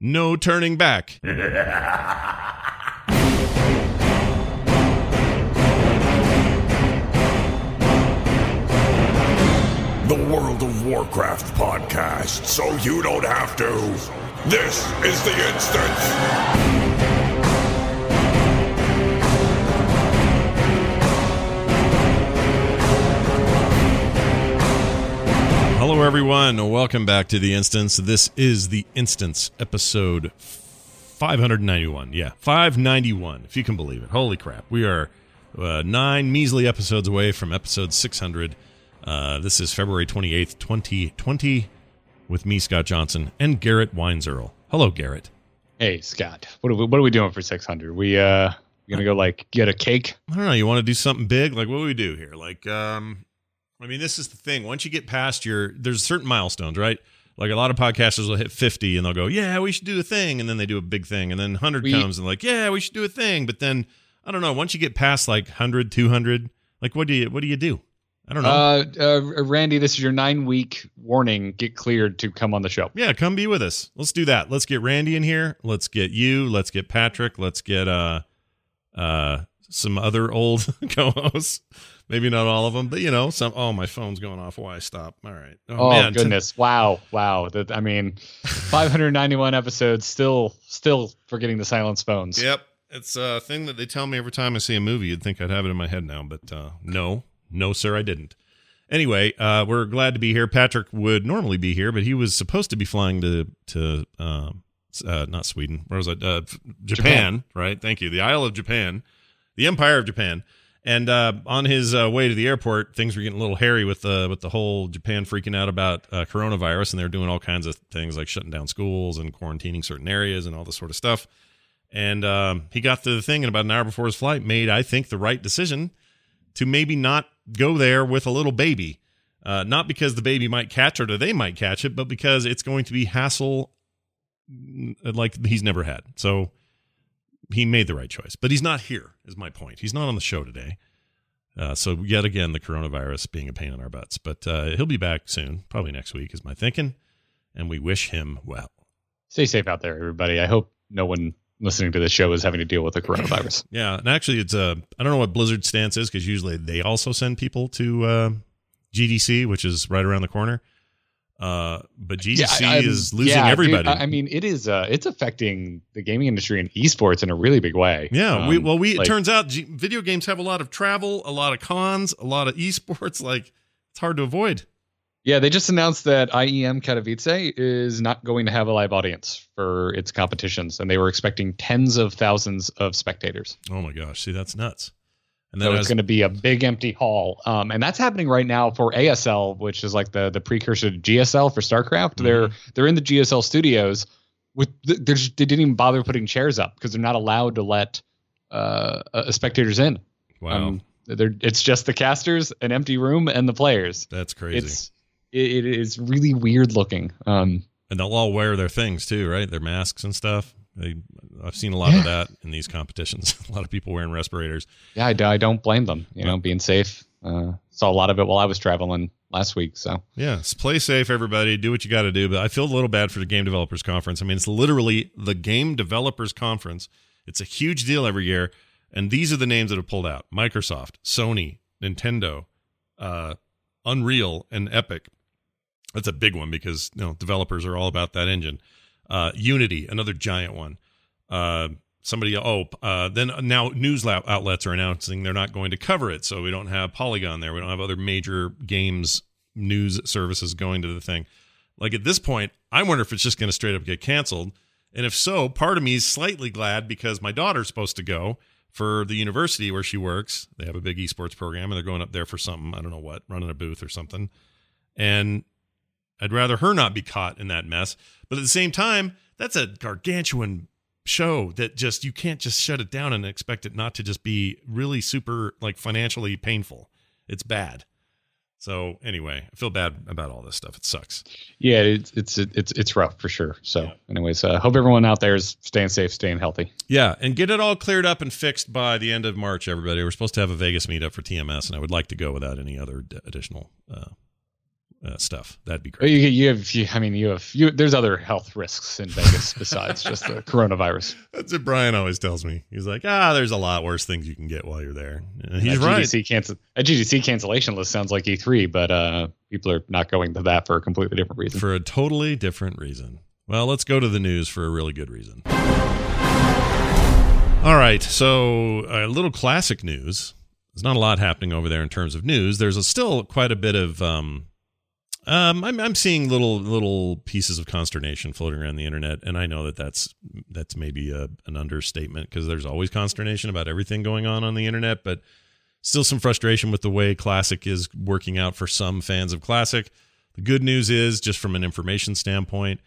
No turning back. The World of Warcraft podcast, so you don't have to. This is the instance. Hello, everyone. Welcome back to the instance. This is the instance episode 591. Yeah, 591, if you can believe it. Holy crap. We are uh, nine measly episodes away from episode 600. Uh, this is February 28th, 2020, with me, Scott Johnson, and Garrett Weinzierl. Hello, Garrett. Hey Scott, what are we, what are we doing for 600? We uh gonna go like get a cake? I don't know. You want to do something big? Like, what do we do here? Like, um, I mean, this is the thing. Once you get past your, there's certain milestones, right? Like a lot of podcasters will hit 50 and they'll go, yeah, we should do a thing. And then they do a big thing. And then 100 We- comes and like, yeah, we should do a thing. But then, I don't know, once you get past like 100, 200, like what do you, what do you do? I don't know. Uh, uh, Randy, this is your nine week warning. Get cleared to come on the show. yeah, come be with us. Let's do that. Let's get Randy in here. Let's get you. Let's get Patrick. Let's get, uh, uh, some other old co-hosts. Maybe not all of them, but you know, some. Oh, my phone's going off. Why stop? All right. Oh, man. goodness! Wow, wow. That I mean, 591 episodes. Still, still forgetting the silence phones. Yep. It's a thing that they tell me every time I see a movie. You'd think I'd have it in my head now, but uh, no, no, sir, I didn't. Anyway, uh, we're glad to be here. Patrick would normally be here, but he was supposed to be flying to to um, uh, not Sweden. Where was I? Uh, Japan, Japan. right? Thank you. The Isle of Japan, the Empire of Japan. And uh, on his uh, way to the airport, things were getting a little hairy with the with the whole Japan freaking out about uh, coronavirus, and they're doing all kinds of things like shutting down schools and quarantining certain areas and all this sort of stuff. And um, he got to the thing, and about an hour before his flight, made I think the right decision to maybe not go there with a little baby. Uh, not because the baby might catch it or they might catch it, but because it's going to be hassle mm, like he's never had. So he made the right choice. But he's not here, is my point. He's not on the show today. Uh, so yet again, the coronavirus being a pain in our butts. But uh, he'll be back soon, probably next week, is my thinking. And we wish him well. Stay safe out there, everybody. I hope no one listening to this show is having to deal with the coronavirus. Yeah, and actually, it's uh, I don't know what Blizzard stance is because usually they also send people to uh, GDC, which is right around the corner. Uh, but GDC Yeah, is losing yeah, everybody. I I mean, it is. Uh, it's affecting the gaming industry and esports in a really big way. yeah, we Um, well, we it turns out G- video games have a lot of travel, a lot of cons, a lot of esports. Like it's hard to avoid. Yeah, they just announced that IEM Katowice is not going to have a live audience for its competitions, and they were expecting tens of thousands of spectators. Oh my gosh, see that's nuts. And So it's as, going to be a big empty hall, um, and that's happening right now for ASL, which is like the the precursor to GSL for StarCraft. They're they're in the GSL studios with th- they're just, they didn't even bother putting chairs up because they're not allowed to let uh, uh, spectators in. wow, Um, they're, it's just the casters, an empty room, and the players. that's crazy. It's it, it is really weird looking. Um, and they'll all wear their things too, right? Their masks and stuff. They, I've seen a lot of that in these competitions. a lot of people wearing respirators. yeah, I, don't blame them. You know, being safe. Uh, saw a lot of it while I was traveling last week. So Yeah, play safe, everybody. Do what you got to do. But I feel a little bad for the Game Developers Conference. I mean, it's literally the Game Developers Conference. It's a huge deal every year, and these are the names that have pulled out: Microsoft, Sony, Nintendo, uh, Unreal, and Epic. That's a big one because you know developers are all about that engine. Uh, Unity, another giant one. Uh, somebody, oh, uh, then now news outlets are announcing they're not going to cover it, so we don't have Polygon there. We don't have other major games news services going to the thing. Like at this point, I wonder if it's just going to straight up get canceled. And if so, part of me is slightly glad because my daughter's supposed to go for the university where she works. They have a big esports program and they're going up there for something. I don't know what, running a booth or something. And I'd rather her not be caught in that mess. But at the same time, that's a gargantuan show that just you can't just shut it down and expect it not to just be really super like financially painful. It's bad. So anyway, I feel bad about all this stuff. It sucks. Yeah, it's it's it's it's rough for sure. So, anyways, uh, hope everyone out there is staying safe, staying healthy. Yeah, and get it all cleared up and fixed by the end of March. Everybody, we're supposed to have a Vegas meetup for TMS, and I would like to go without any other d- additional uh, uh, stuff. That'd be You, great. you have, you, I mean, you have, you. There's other health risks in Vegas besides just the coronavirus. That's what Brian always tells me. He's like, ah, there's a lot worse things you can get while you're there. And he's a right. GDC cancel, a GDC cancellation list sounds like E3, but uh, people are not going to that for a completely different reason. for a totally different reason. Well, let's go to the news for a really good reason. All right, so a little classic news. There's not a lot happening over there in terms of news. There's a, still quite a bit of. Um, um, I'm, I'm seeing little little pieces of consternation floating around the internet, and I know that that's that's maybe a, an understatement because there's always consternation about everything going on on the internet, but still some frustration with the way Classic is working out for some fans of Classic. The good news is, just from an information standpoint,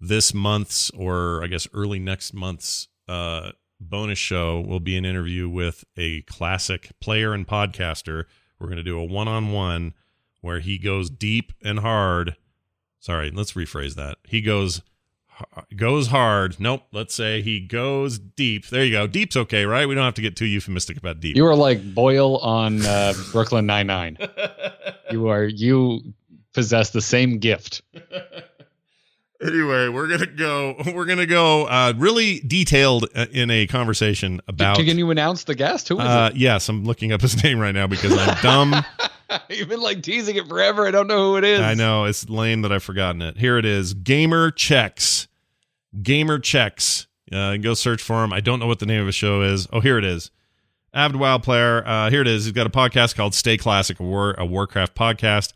this month's or I guess early next month's uh, bonus show will be an interview with a classic player and podcaster. We're going to do a one on one where he goes deep and hard. Sorry, let's rephrase that. He goes goes hard. Nope. Let's say he goes deep. There you go. Deep's okay, right? We don't have to get too euphemistic about deep. You are like Boyle on uh, Brooklyn Nine Nine. You are you possess the same gift. anyway, we're gonna go. We're gonna go uh, really detailed uh, in a conversation about. Can you announce the guest? Who is Uh, yes, I'm looking up his name right now because I'm dumb. it? You've been like teasing it forever. I don't know who it is. I know it's lame that I've forgotten it. Here it is. Gamer checks. Gamer checks. Uh, go search for him. I don't know what the name of his show is. Oh, here it is. Avid Wild player. Uh, here it is. He's got a podcast called Stay Classic, a, War, a Warcraft podcast.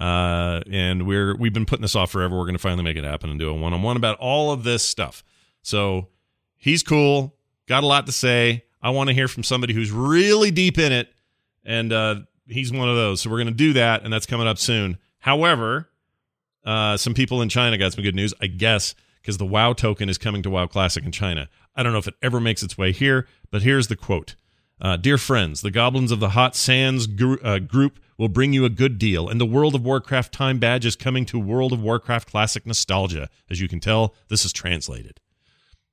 Uh, and we're we've been putting this off forever. We're going to finally make it happen and do a one on one about all of this stuff. So he's cool. Got a lot to say. I want to hear from somebody who's really deep in it, and uh, he's one of those. So we're going to do that, and that's coming up soon. However, uh, some people in China got some good news, I guess, because the WoW token is coming to WoW Classic in China. I don't know if it ever makes its way here, but here's the quote. Uh, Dear friends, the Goblins of the Hot Sands gr- uh, group will bring you a good deal, and the World of Warcraft time badge is coming to World of Warcraft Classic Nostalgia. As you can tell, this is translated.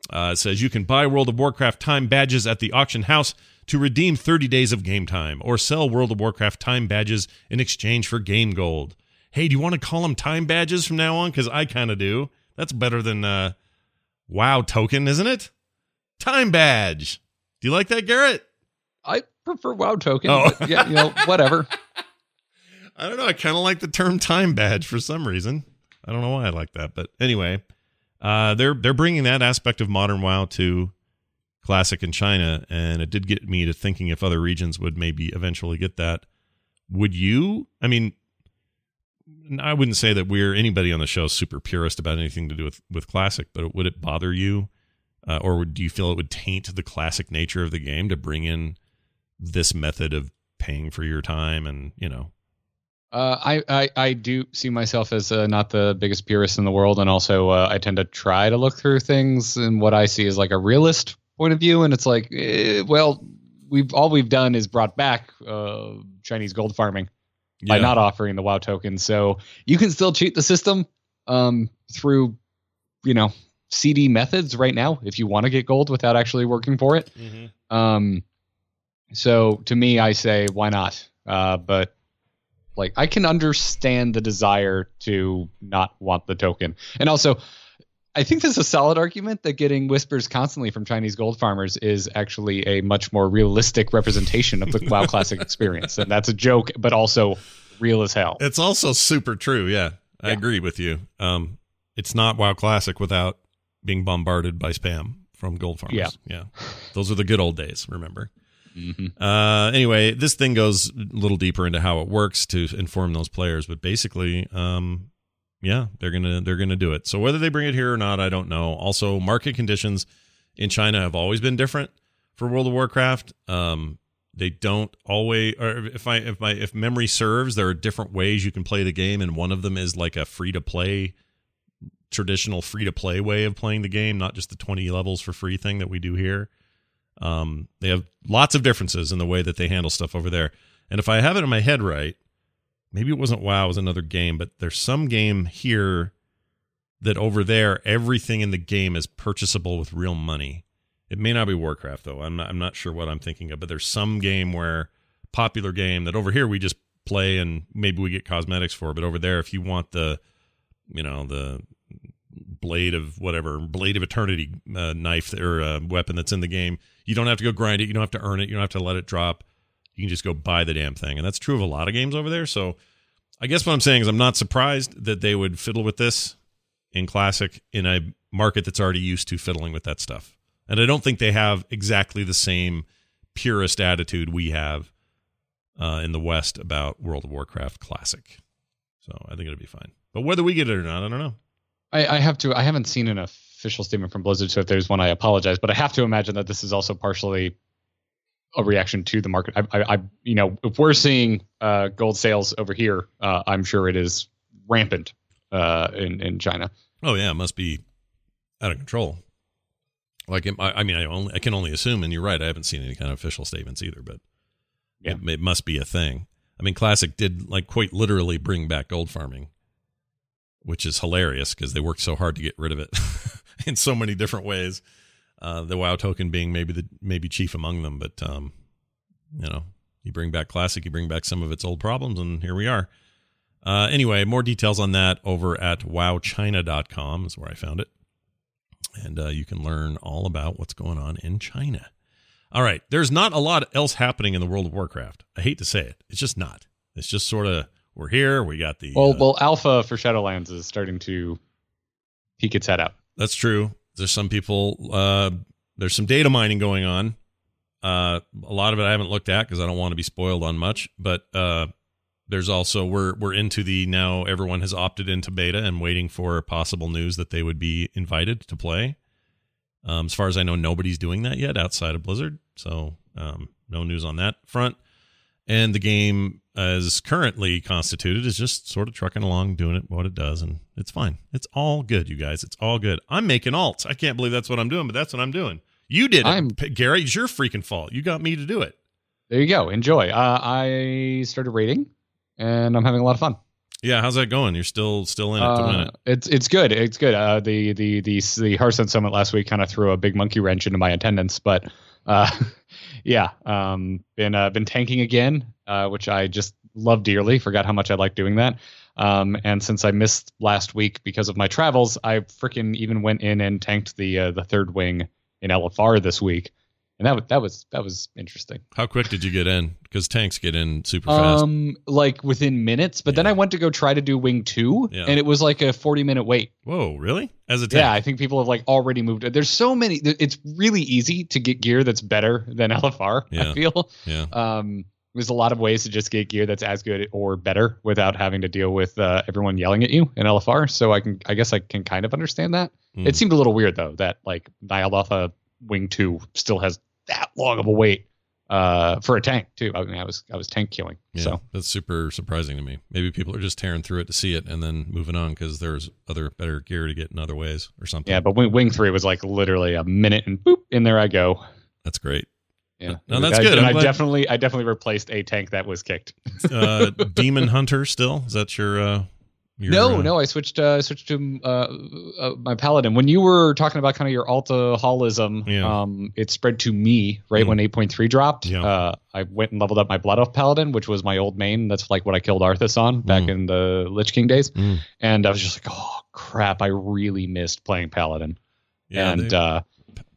Uh, it says you can buy World of Warcraft time badges at the auction house to redeem 30 days of game time, or sell World of Warcraft time badges in exchange for game gold. Hey, do you want to call them time badges from now on? Because I kind of do. That's better than uh, WoW token, isn't it? Time badge. Do you like that, Garrett? I prefer WoW token. Oh. but yeah, you know, whatever. I don't know. I kind of like the term time badge for some reason. I don't know why I like that, but anyway, uh, they're they're bringing that aspect of modern WoW to classic in China, and it did get me to thinking if other regions would maybe eventually get that. Would you? I mean, I wouldn't say that we're anybody on the show super purist about anything to do with with classic, but would it bother you, uh, or would, do you feel it would taint the classic nature of the game to bring in this method of paying for your time and you know Uh, I, I I do see myself as uh, not the biggest purist in the world, and also uh, I tend to try to look through things, and what I see is like a realist point of view, and it's like, eh, well, we've all we've done is brought back uh, Chinese gold farming by Yeah. not offering the WoW token, so you can still cheat the system um, through, you know, CD methods right now if you want to get gold without actually working for it. Mhm. Um, so to me, I say why not? Uh, but like I can understand the desire to not want the token, and also I think there's a solid argument that getting whispers constantly from Chinese gold farmers is actually a much more realistic representation of the WoW Classic experience, and that's a joke, but also real as hell. It's also super true. Yeah, I Yeah. agree with you. Um, it's not WoW Classic without being bombarded by spam from gold farmers. Yeah. yeah. Those are the good old days. Remember. Mhm. Uh, anyway, this thing goes a little deeper into how it works to inform those players, but basically, um, yeah, they're gonna they're gonna do it. So whether they bring it here or not, I don't know. Also, market conditions in China have always been different for World of Warcraft. Um, they don't always, or if I if my if memory serves, there are different ways you can play the game, and one of them is like a free to play traditional free to play way of playing the game, not just the 20 levels for free thing that we do here. Um, they have lots of differences in the way that they handle stuff over there. And if I have it in my head right, maybe it wasn't WoW, it was another game, but there's some game here that over there everything in the game is purchasable with real money. It may not be Warcraft though. I'm not, I'm not sure what I'm thinking of, but there's some game where popular game that over here we just play and maybe we get cosmetics for, but over there if you want the you know the blade of whatever blade of eternity uh, knife or uh, weapon that's in the game. You don't have to go grind it. You don't have to earn it. You don't have to let it drop. You can just go buy the damn thing. And that's true of a lot of games over there. So i guess what i'm saying is i'm not surprised that they would fiddle with this in classic in a market that's already used to fiddling with that stuff. And i don't think they have exactly the same purist attitude we have uh, in the west about world of warcraft classic. So i think it'll be fine. But whether we get it or not i don't know I, I have to. I haven't seen an official statement from Blizzard, so if there's one, I apologize. But I have to imagine that this is also partially a reaction to the market. I, I, I you know, if we're seeing uh, gold sales over here, uh, I'm sure it is rampant uh, in in China. Oh yeah, it must be out of control. Like I, I mean, I only I can only assume, and you're right. I haven't seen any kind of official statements either, but Yeah. it, it must be a thing. I mean, Classic did like quite literally bring back gold farming, which is hilarious because they worked so hard to get rid of it in so many different ways. Uh, the WoW token being maybe the maybe chief among them, but um, you know, you bring back Classic, you bring back some of its old problems, and here we are. Uh, anyway, more details on that over at wowchina.com is where I found it. And uh, you can learn all about what's going on in China. All right. There's not a lot else happening in the world of Warcraft. I hate to say it. It's just not. It's just sort of, we're here. We got the. Well, uh, well, Alpha for Shadowlands is starting to peek its head out. That's true. There's some people. Uh, there's some data mining going on. Uh, a lot of it I haven't looked at because I don't want to be spoiled on much. But uh, there's also we're we're into the now. Everyone has opted into beta and waiting for possible news that they would be invited to play. Um, as far as I know, nobody's doing that yet outside of Blizzard. So um, no news on that front. And the game, as currently constituted, is just sort of trucking along, doing it what it does, and it's fine. It's all good, you guys. It's all good. I'm making alts. I can't believe that's what I'm doing, but that's what I'm doing. You did it, I'm- P- Gary. It's your freaking fault. You got me to do it. There you go. Enjoy. Uh, I started raiding, and I'm having a lot of fun. Yeah, how's that going? You're still still in it to win Uh, it. It's it's good. It's good. Uh, the the the the Hearthstone Summit last week kind of threw a big monkey wrench into my attendance, but uh, yeah, um, been uh, been tanking again, uh, which I just love dearly. Forgot how much I like doing that. Um, and since I missed last week because of my travels, I freaking even went in and tanked the uh, the third wing in LFR this week, and that was that was that was interesting. How quick did you get in? Because tanks get in super fast. Um, like within minutes, but then I went to go try to do wing two, Yeah. and it was like a forty minute wait. Whoa, really? As a tank? Yeah, I think people have like already moved. There's so many. It's really easy to get gear that's better than LFR. Yeah. I feel. Yeah. Um, there's a lot of ways to just get gear that's as good or better without having to deal with uh, everyone yelling at you in LFR. So I can, I guess, I can kind of understand that. Mm. It seemed a little weird though that like Ny'alotha Wing Two still has that long of a wait uh, for a tank too. I mean, I was, I was tank killing. Yeah, So that's super surprising to me. Maybe people are just tearing through it to see it and then moving on because there's other better gear to get in other ways or something. yeah, but Wing, Wing Three was like literally a minute and boop, in there I go. that's great. Yeah, No, that's I, good. And I'm I glad- definitely, I definitely replaced a tank that was kicked. Uh, Demon Hunter still is that your? Uh, your no, uh, no, I switched. Uh, I switched to uh, uh, my paladin. When you were talking about kind of your altoholism, Yeah. um, it spread to me right Mm. when 8.3 dropped. Yeah. Uh, I went and leveled up my blood elf paladin, which was my old main. That's like what I killed Arthas on back Mm. in the Lich King days. Mm. And I was just like, oh crap, I really missed playing paladin. Yeah, and they- uh,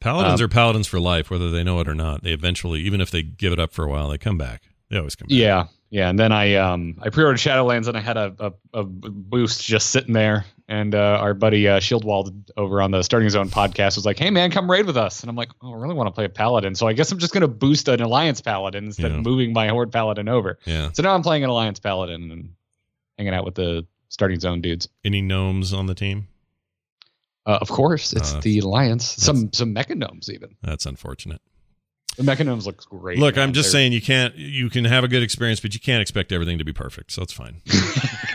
paladins um, are paladins for life, whether they know it or not. They eventually, even if they give it up for a while, they come back. They always come back. Yeah, yeah. And then I um I pre-ordered Shadowlands and I had a a, a boost just sitting there. And uh, our buddy uh, Shieldwald over on the Starting Zone podcast was like, "Hey man, come raid with us." And I'm like, "Oh, I really want to play a paladin, so I guess I'm just gonna boost an alliance paladin instead Yeah. of moving my horde paladin over." Yeah. So now I'm playing an alliance paladin and hanging out with the Starting Zone dudes. Any gnomes on the team? Uh, of course, it's Uh, the alliance. Some some mecha gnomes even. That's unfortunate. The mecha gnomes looks great. Look, man. I'm just They're- saying you can't. You can have a good experience, but you can't expect everything to be perfect. So it's fine.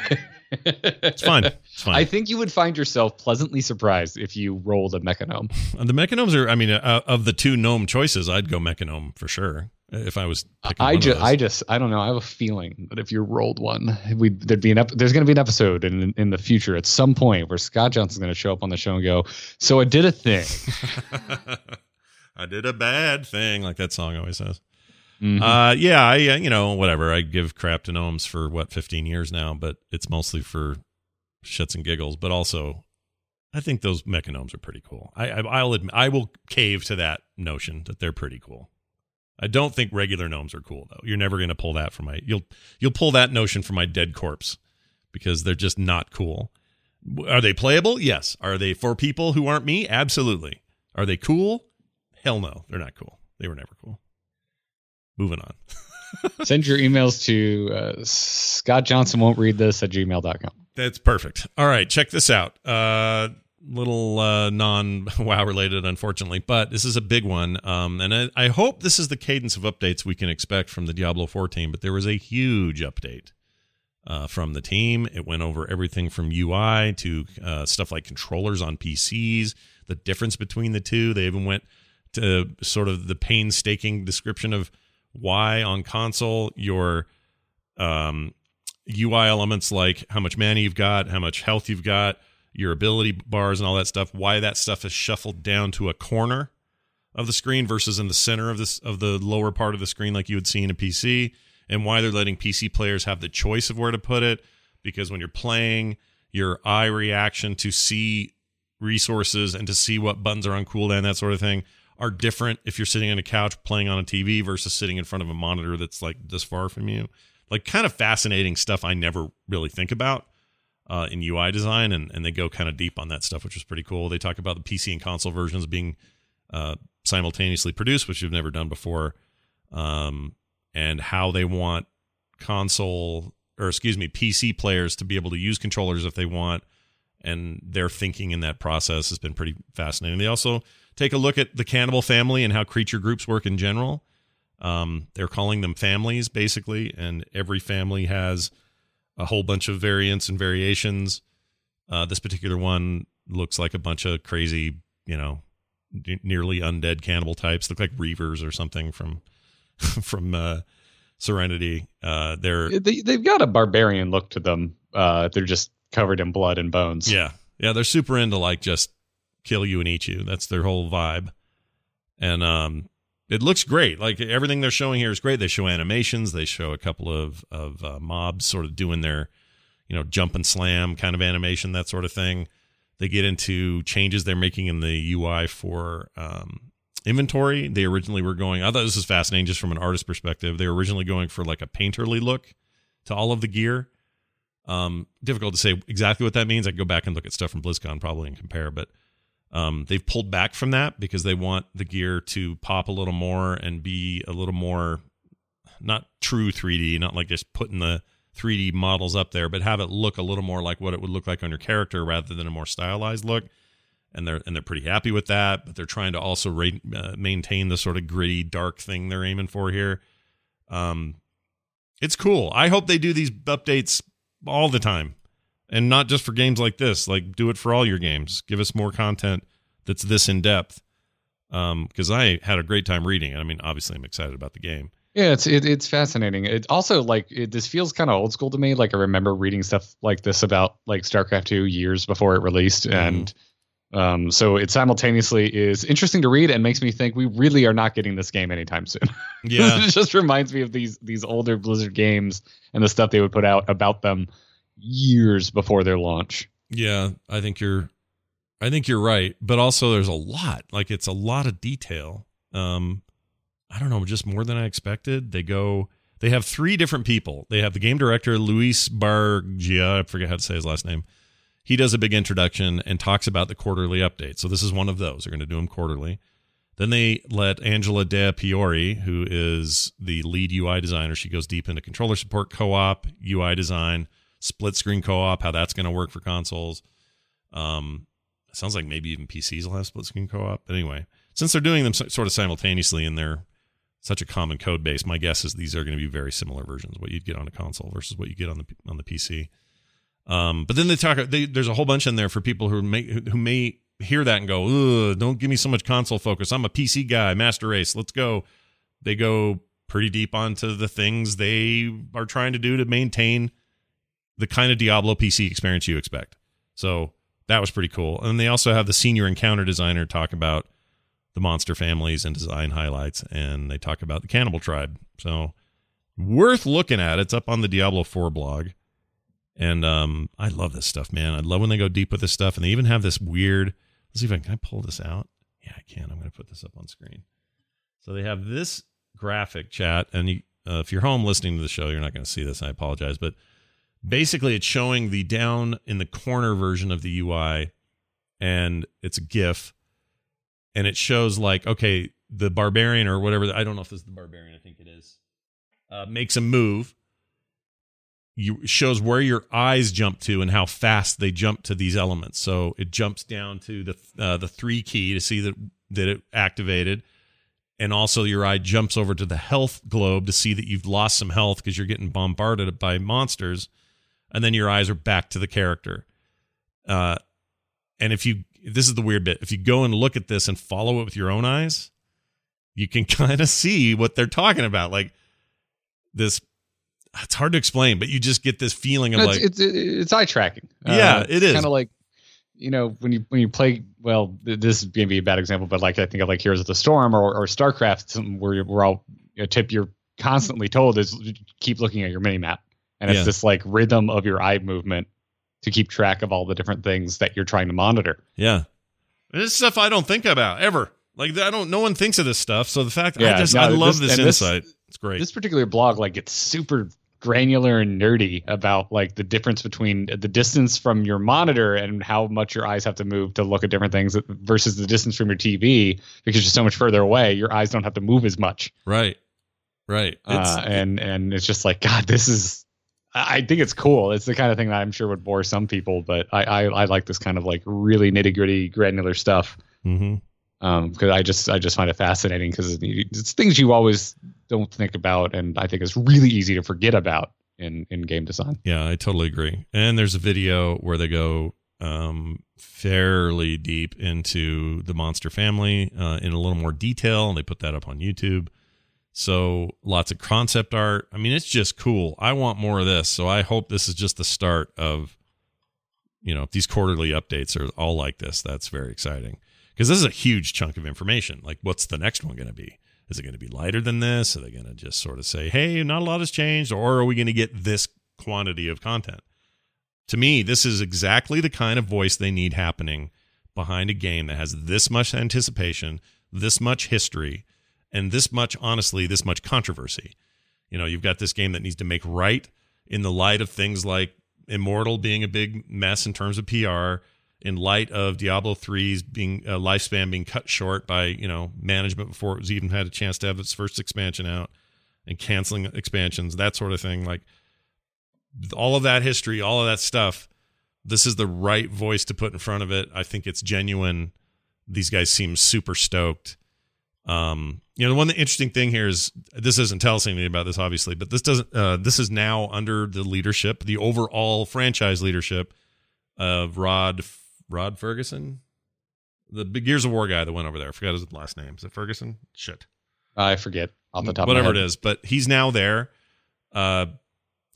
It's fine. It's fine. I think you would find yourself pleasantly surprised if you rolled a Mechagnome. the Mechagnomes are. I mean, uh, of the two gnome choices, I'd go Mechagnome for sure if I was. Picking I just, I just, I don't know. I have a feeling that if you rolled one, we there'd be an ep- there's going to be an episode in in the future at some point where Scott Johnson's going to show up on the show and go, "So I did a thing." I did a bad thing, like that song always says. Mhm. Uh, yeah, I uh, you know whatever. I give crap to gnomes for what 15 years now, but it's mostly for shits and giggles. But also, I think those mechagnomes are pretty cool. I, I I'll admit I will cave to that notion that they're pretty cool. I don't think regular gnomes are cool though. You're never going to pull that from my you'll you'll pull that notion from my dead corpse because they're just not cool. Are they playable? Yes. Are they for people who aren't me? Absolutely. Are they cool? Hell no. They're not cool. They were never cool. Moving on. Send your emails to uh, Scott Johnson won't read this at gmail.com. That's perfect. All right, check this out. Uh little uh non wow related unfortunately, but this is a big one. Um and I, I hope this is the cadence of updates we can expect from the Diablo 4 team, but there was a huge update uh, from the team. It went over everything from UI to uh, stuff like controllers on PCs, the difference between the two. They even went to sort of the painstaking description of why on console your um, UI elements like how much mana you've got, how much health you've got, your ability bars, and all that stuff. Why that stuff is shuffled down to a corner of the screen versus in the center of this of the lower part of the screen like you would see in a PC and why they're letting PC players have the choice of where to put it because when you're playing your eye reaction to see resources and to see what buttons are on cooldown that sort of thing are different if you're sitting on a couch playing on a TV versus sitting in front of a monitor that's like this far from you like kind of fascinating stuff I never really think about uh, in UI design, and, and they go kind of deep on that stuff, which is pretty cool. They talk about the PC and console versions being uh, simultaneously produced, which you've never done before, um, and how they want console or excuse me PC players to be able to use controllers if they want, and their thinking in that process has been pretty fascinating. They also take a look at the cannibal family and how creature groups work in general. Um, they're calling them families basically, and every family has a whole bunch of variants and variations. Uh, this particular one looks like a bunch of crazy, you know, n- nearly undead cannibal types. Look like reavers or something from from uh, Serenity. Uh, they're They, they've got a barbarian look to them. Uh, they're just covered in blood and bones. yeah, yeah, they're super into like just kill you and eat you. That's their whole vibe. And um, it looks great. Like everything they're showing here is great. They show animations. They show a couple of of uh, mobs sort of doing their, you know, jump and slam kind of animation, that sort of thing. They get into changes they're making in the UI for um, inventory. They originally were going. I thought this was fascinating, just from an artist perspective. They were originally going for like a painterly look to all of the gear. Um, difficult to say exactly what that means. I go back and look at stuff from BlizzCon probably and compare, but um, they've pulled back from that because they want the gear to pop a little more and be a little more not true 3D, not like just putting the 3D models up there, but have it look a little more like what it would look like on your character rather than a more stylized look. And they're and they're pretty happy with that, but they're trying to also uh, maintain the sort of gritty, dark thing they're aiming for here. Um, it's cool. I hope they do these updates all the time and not just for games like this like do it for all your games. Give us more content that's this in depth. Um because i had a great time reading it. I mean obviously i'm excited about the game. Yeah, it's it, it's fascinating. It also like it, this feels kind of old school to me. Like I remember reading stuff like this about like StarCraft two years before it released, and um, so it simultaneously is interesting to read and makes me think we really are not getting this game anytime soon. yeah. It just reminds me of these these older Blizzard games and the stuff they would put out about them years before their launch. yeah i think you're i think you're right but also there's a lot like it's a lot of detail um i don't know just more than i expected they go they have three different people they have the game director luis barriga i forget how to say his last name he does a big introduction and talks about the quarterly update. So this is one of those. They're going to do them quarterly. Then they let Angela Del Priore, who is the lead UI designer, she goes deep into controller support, co-op, UI design, split screen co-op, how that's going to work for consoles. Um, sounds like maybe even PCs will have split screen co-op. But anyway, since they're doing them so- sort of simultaneously and they're such a common code base, my guess is these are going to be very similar versions. What you'd get on a console versus what you get on the on the PC. Um, but then they talk. They, there's a whole bunch in there for people who may who may hear that and go, "Don't give me so much console focus. I'm a PC guy. Master Race. Let's go." They go pretty deep onto the things they are trying to do to maintain the kind of Diablo PC experience you expect. So that was pretty cool. And they also have the senior encounter designer talk about the monster families and design highlights, and they talk about the cannibal tribe. So worth looking at. It's up on the Diablo 4 blog. And um, I love this stuff, man. I love when they go deep with this stuff, and they even have this weird. Let's see if I can, I pull this out. Yeah, I can. I'm going to put this up on screen. So they have this graphic chat, and you, uh, if you're home listening to the show, you're not going to see this. I apologize, but basically, it's showing the down in the corner version of the UI, and it's a GIF, and it shows like okay, the barbarian or whatever. I don't know if this is the barbarian. I think it is. Uh, makes a move you shows where your eyes jump to and how fast they jump to these elements. So it jumps down to the uh, the three key to see that that it activated, and also your eye jumps over to the health globe to see that you've lost some health because you're getting bombarded by monsters, and then your eyes are back to the character. Uh, and if you this is the weird bit, if you go and look at this and follow it with your own eyes, you can kind of see what they're talking about, like this it's hard to explain, but you just get this feeling of No, like it's, it's it's eye tracking. Yeah, it is. kind of like you know when you when you play. Well, this is gonna be a bad example, but like I think of like Heroes of the Storm or, or StarCraft, where you're, where all a tip you're constantly told is keep looking at your mini map, and it's Yeah. this like rhythm of your eye movement to keep track of all the different things that you're trying to monitor. yeah, this is stuff I don't think about ever. Like I don't, no one thinks of this stuff. So the fact I just no, I love this- this, and this- insight. it's great. This particular blog like gets super granular and nerdy about like the difference between the distance from your monitor and how much your eyes have to move to look at different things versus the distance from your TV because you're so much further away your eyes don't have to move as much right, right. Uh, and and it's just like god this is I think it's cool. It's the kind of thing that I'm sure would bore some people, but I I, I like this kind of like really nitty gritty granular stuff mhm. um because I just I just find it fascinating because it's things you always don't think about and I think it's really easy to forget about in in game design. Yeah, I totally agree. And there's a video where they go um, fairly deep into the monster family uh, in a little more detail, and they put that up on YouTube. So lots of concept art. I mean, it's just cool. I want more of this. So I hope this is just the start of, you know, these quarterly updates are all like this. That's very exciting because this is a huge chunk of information. Like, what's the next one going to be? Is it going to be lighter than this? Are they going to just sort of say, hey, not a lot has changed? Or are we going to get this quantity of content? To me, this is exactly the kind of voice they need happening behind a game that has this much anticipation, this much history, and this much, honestly, this much controversy. You know, you've got this game that needs to make right in the light of things like Immortal being a big mess in terms of PR, in light of Diablo 3's being uh, lifespan being cut short by you know management before it was even had a chance to have its first expansion out, and canceling expansions, that sort of thing. Like all of that history, all of that stuff. This is the right voice to put in front of it. I think it's genuine. These guys seem super stoked. Um, you know, the one the interesting thing here is this doesn't tell us anything about this, obviously, but this doesn't. Uh, this is now under the leadership, the overall franchise leadership of Rod Rod Ferguson, the big Gears of War guy that went over there. I forgot his last name. Is it Ferguson? Shit I forget off the top whatever of my head. is but he's now there uh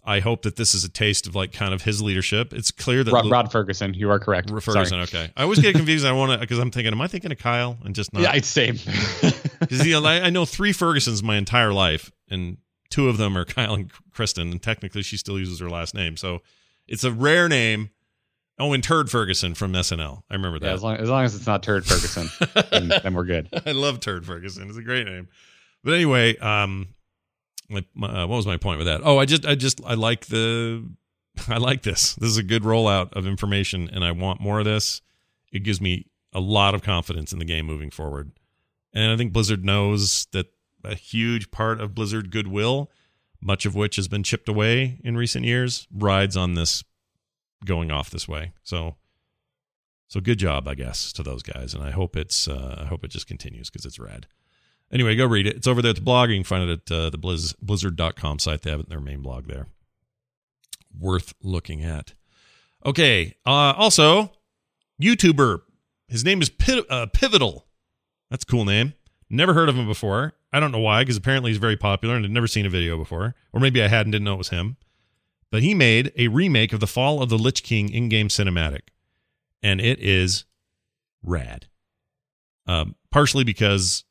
i hope that this is a taste of like kind of his leadership it's clear that Rod, Lu- Rod Ferguson, you are correct. ferguson Sorry. okay i always get confused i want to because i'm thinking am i thinking of kyle and just not Yeah, it's same. because you know, I, I know three fergusons my entire life and two of them are kyle and kristen and technically she still uses her last name so it's a rare name oh and turd ferguson from snl i remember yeah, that as long, as long as it's not Turd Ferguson, then, then we're good. I love Turd Ferguson. It's a great name. But anyway, um, my, my, uh, what was my point with that? Oh, I just, I just, I like the, I like this. This is a good rollout of information, and I want more of this. It gives me a lot of confidence in the game moving forward, and I think Blizzard knows that a huge part of Blizzard goodwill, much of which has been chipped away in recent years, rides on this going off this way. So. So good job, I guess, to those guys, and I hope it's uh, I hope it just continues because it's rad. Anyway, go read it. It's over there at the blog. You can find it at uh, the blizz, blizzard.com site. They have it in their main blog there. Worth looking at. Okay. Uh, also, YouTuber. His name is Pi- uh, Pivotal. That's a cool name. Never heard of him before. I don't know why, because apparently he's very popular and I'd never seen a video before. Or maybe I had and didn't know it was him. But he made a remake of the Fall of the Lich King in game cinematic. And it is rad. Um, partially because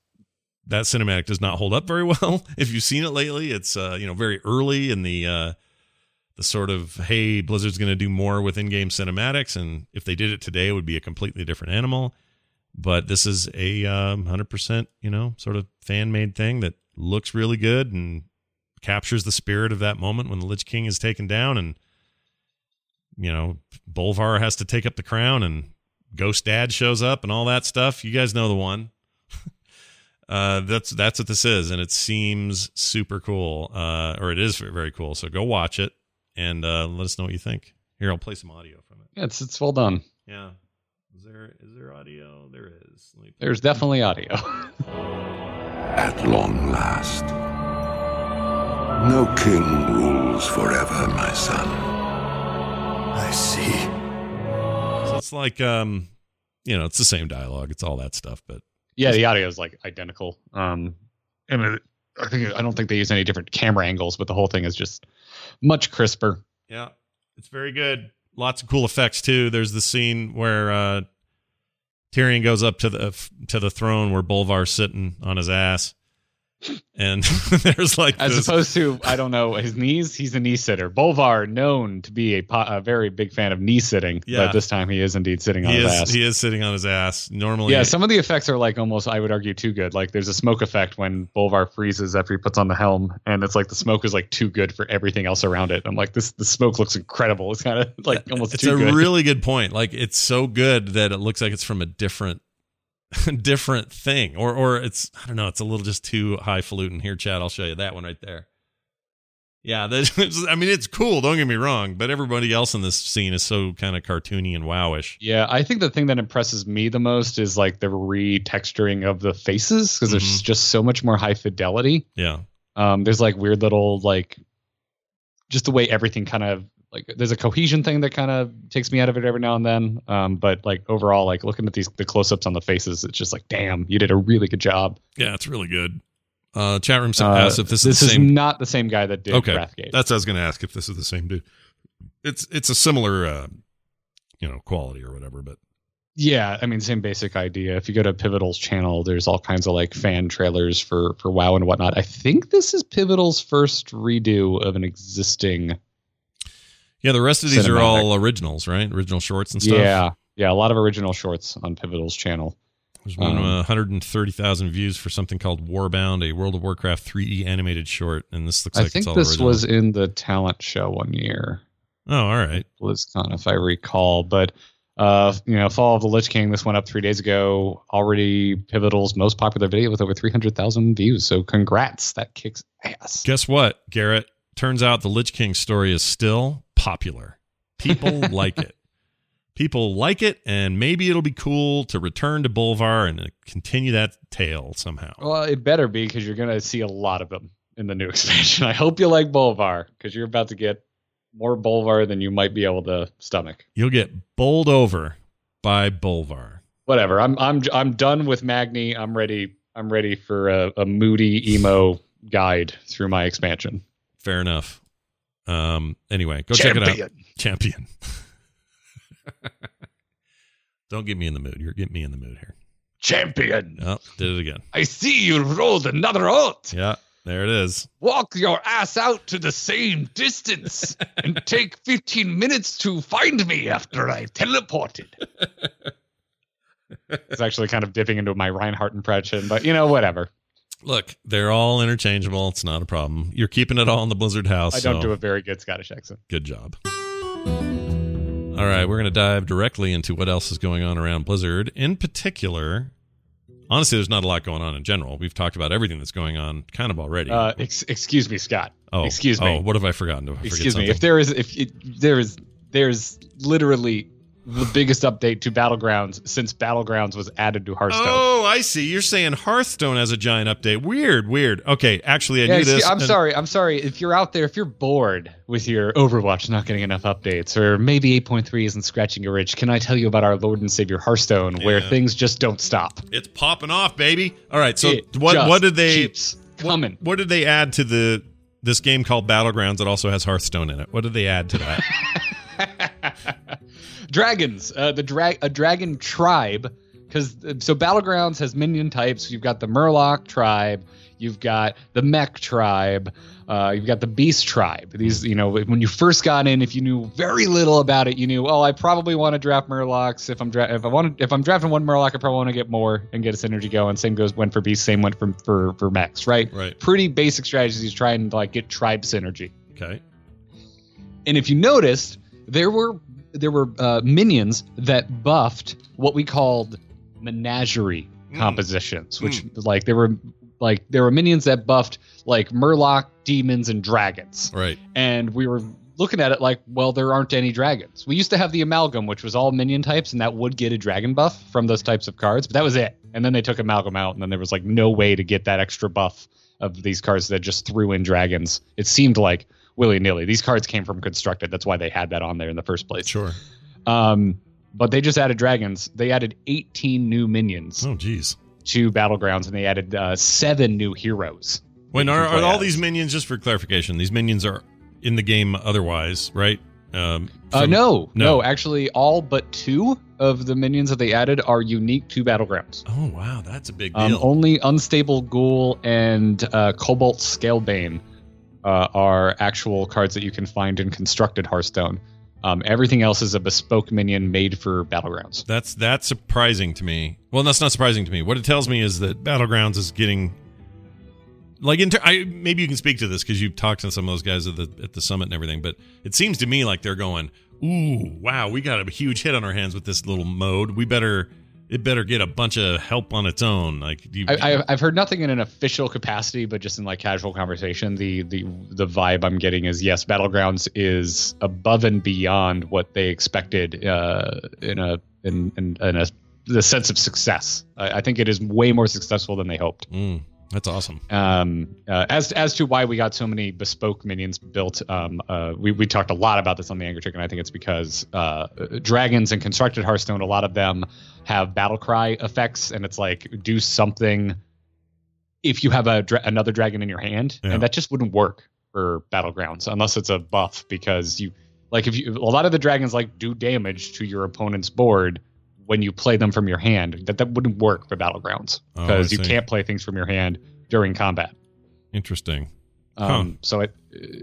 that cinematic does not hold up very well. if you've seen it lately, it's uh, you know very early in the uh, the sort of hey Blizzard's going to do more with in-game cinematics, and if they did it today, it would be a completely different animal. But this is a um, hundred percent you know sort of fan made thing that looks really good and captures the spirit of that moment when the Lich King is taken down and you know Bolvar has to take up the crown and Ghost Dad shows up and all that stuff. You guys know the one. uh, that's that's what this is, and it seems super cool, uh, or it is very cool. So go watch it and uh, let us know what you think. Here, I'll play some audio from it. Yeah, it's it's well done. Yeah, there is there audio? There is. There's definitely audio. At long last. No king rules forever, my son. I see. So it's like um, you know, it's the same dialogue. It's all that stuff, but yeah, the audio is like identical. Um, and it, I think I don't think they use any different camera angles, but the whole thing is just much crisper. Yeah, it's very good. Lots of cool effects too. There's the scene where uh, Tirion goes up to the to the throne where Bolvar's sitting on his ass, and there's like As this, opposed to, I don't know, his knees. He's a knee sitter. Bolvar, known to be a, po- a very big fan of knee sitting, Yeah. but this time he is indeed sitting on he his is ass. he is sitting on his ass. Normally, yeah, some of the effects are like almost, I would argue, too good. Like there's a smoke effect when Bolvar freezes after he puts on the helm, and it's like the smoke is like too good for everything else around it. I'm like, this the smoke looks incredible. It's kind of like almost it's a good. really good point. Like it's so good that it looks like it's from a different different thing, or or it's I don't know. It's a little just too highfalutin. Here, Chad, I'll show you that one right there. Yeah, that, I mean it's cool. Don't get me wrong, but everybody else in this scene is so kind of cartoony and wowish. Yeah, I think the thing that impresses me the most is like the retexturing of the faces because there's Mhm. just so much more high fidelity. Yeah, Um, there's like weird little like just the way everything kind of like there's a cohesion thing that kind of takes me out of it every now and then. Um, but like overall, like looking at these the close ups on the faces, it's just like, damn, you did a really good job. yeah, it's really good. Uh, chat room Uh, asks if this, is the same. This is not the same guy that did okay, Wrathgate. that's what I was going to ask if this is the same dude. It's it's a similar, uh, you know, quality or whatever, but Yeah, I mean, same basic idea. If you go to Pivotal's channel, there's all kinds of like fan trailers for for WoW and whatnot. I think this is Pivotal's first redo of an existing. Yeah, the rest of these are all originals, right? Original shorts and stuff. Yeah, yeah, a lot of original shorts on Pivotal's channel. There's one Um, uh, 130,000 views for something called Warbound, a World of Warcraft 3D animated short, and this looks I like think it's all this original. was in the talent show one year, Oh, all right. BlizzCon, if I recall. But uh, you know, Fall of the Lich King. This went up three days ago. Already Pivotal's most popular video with over three hundred thousand views. So congrats, that kicks ass. Guess what, Garrett? Turns out the Lich King story is still popular. People like it. People like it, and maybe it'll be cool to return to Bolvar and uh, continue that tale somehow. Well, it better be because you're going to see a lot of them in the new expansion. I hope you like Bolvar because you're about to get more Bolvar than you might be able to stomach. You'll get bowled over by Bolvar. Whatever. I'm I'm I'm done with Magni. I'm ready. I'm ready for a, a moody emo guide through my expansion. Fair enough. Um. Anyway, go check it out. Champion. Champion. Don't get me in the mood. You're getting me in the mood here. Champion. Oh, did it again. I see you rolled another alt. Yeah, there it is. Walk your ass out to the same distance and take 15 minutes to find me after I teleported. it's actually kind of dipping into my Reinhardt impression, but you know, whatever. Look, they're all interchangeable. It's not a problem. You're keeping it all in the Blizzard house. I don't so do a very good Scottish accent. Good job. All right, we're going to dive directly into what else is going on around Blizzard. In particular, honestly, there's not a lot going on in general. We've talked about everything that's going on kind of already. Uh, ex- excuse me, Scott. oh, excuse me. Oh, what have I forgotten? I excuse me. If there is, if it, there is, there's literally the biggest update to Battlegrounds since Battlegrounds was added to Hearthstone. Oh, I see. You're saying Hearthstone has a giant update. Weird, weird. Okay, actually, I Yeah, knew this. excuse- I'm and- sorry. I'm sorry. If you're out there, if you're bored with your Overwatch not getting enough updates, or maybe 8.3 isn't scratching your itch, can I tell you about our Lord and Savior Hearthstone, where things just don't stop? It's popping off, baby. All right. So It what what did they coming? what did they add to the this game called Battlegrounds that also has Hearthstone in it? What did they add to that? dragons uh, the drag a dragon tribe because so battlegrounds has minion types. You've got the murloc tribe you've got the mech tribe uh, you've got the beast tribe. These you know when you first got in if you knew very little about it you knew oh i probably want to draft murlocs. If i'm dra- if i want if i'm drafting one murloc i probably want to get more and get a synergy going. Same goes went for beast same went for for, for mechs right? Right. pretty basic strategies trying to like get tribe synergy. Okay. and if you noticed, there were there were uh, minions that buffed what we called menagerie Mm. compositions, which like there were like there were minions that buffed like Murloc, demons, and dragons. Right. And we were looking at it like, well, there aren't any dragons. We used to have the amalgam, which was all minion types, and that would get a dragon buff from those types of cards, but that was it. And then they took amalgam out, and then there was like no way to get that extra buff of these cards that just threw in dragons. It seemed like willy nilly. These cards came from constructed. That's why they had that on there in the first place. Sure. Um, but they just added dragons. They added 18 new minions Oh, geez. to Battlegrounds, and they added uh, seven new heroes. Wait, you are, are all as. these minions just for clarification? These minions are in the game otherwise, right? Um, Uh, no, no. no, actually, all but two of the minions that they added are unique to Battlegrounds. Oh wow, that's a big Um, deal. only Unstable Ghoul and uh, Cobalt Scalebane uh, are actual cards that you can find in constructed Hearthstone. Um, everything else is a bespoke minion made for Battlegrounds. That's that's surprising to me. Well, that's not surprising to me. What it tells me is that Battlegrounds is getting like inter- I maybe you can speak to this because you've talked to some of those guys at the at the summit and everything. But it seems to me like they're going, "Ooh, wow, we got a huge hit on our hands with this little mode. We better it better get a bunch of help on its own." Like, do you, I, I've heard nothing in an official capacity, but just in like casual conversation, the the the vibe I'm getting is yes, Battlegrounds is above and beyond what they expected uh, in a in, in, in a the sense of success. I, I think it is way more successful than they hoped. Mm, that's awesome. Um, uh, as as to why we got so many bespoke minions built, um, uh, we we talked a lot about this on the Angry Chicken, and I think it's because uh, dragons and constructed Hearthstone, a lot of them have battle cry effects, and it's like do something if you have a dra- another dragon in your hand, Yeah. and that just wouldn't work for battlegrounds unless it's a buff because you like if you a lot of the dragons like do damage to your opponent's board when you play them from your hand that that wouldn't work for battlegrounds Oh, because you can't play things from your hand during combat Interesting. um, so it,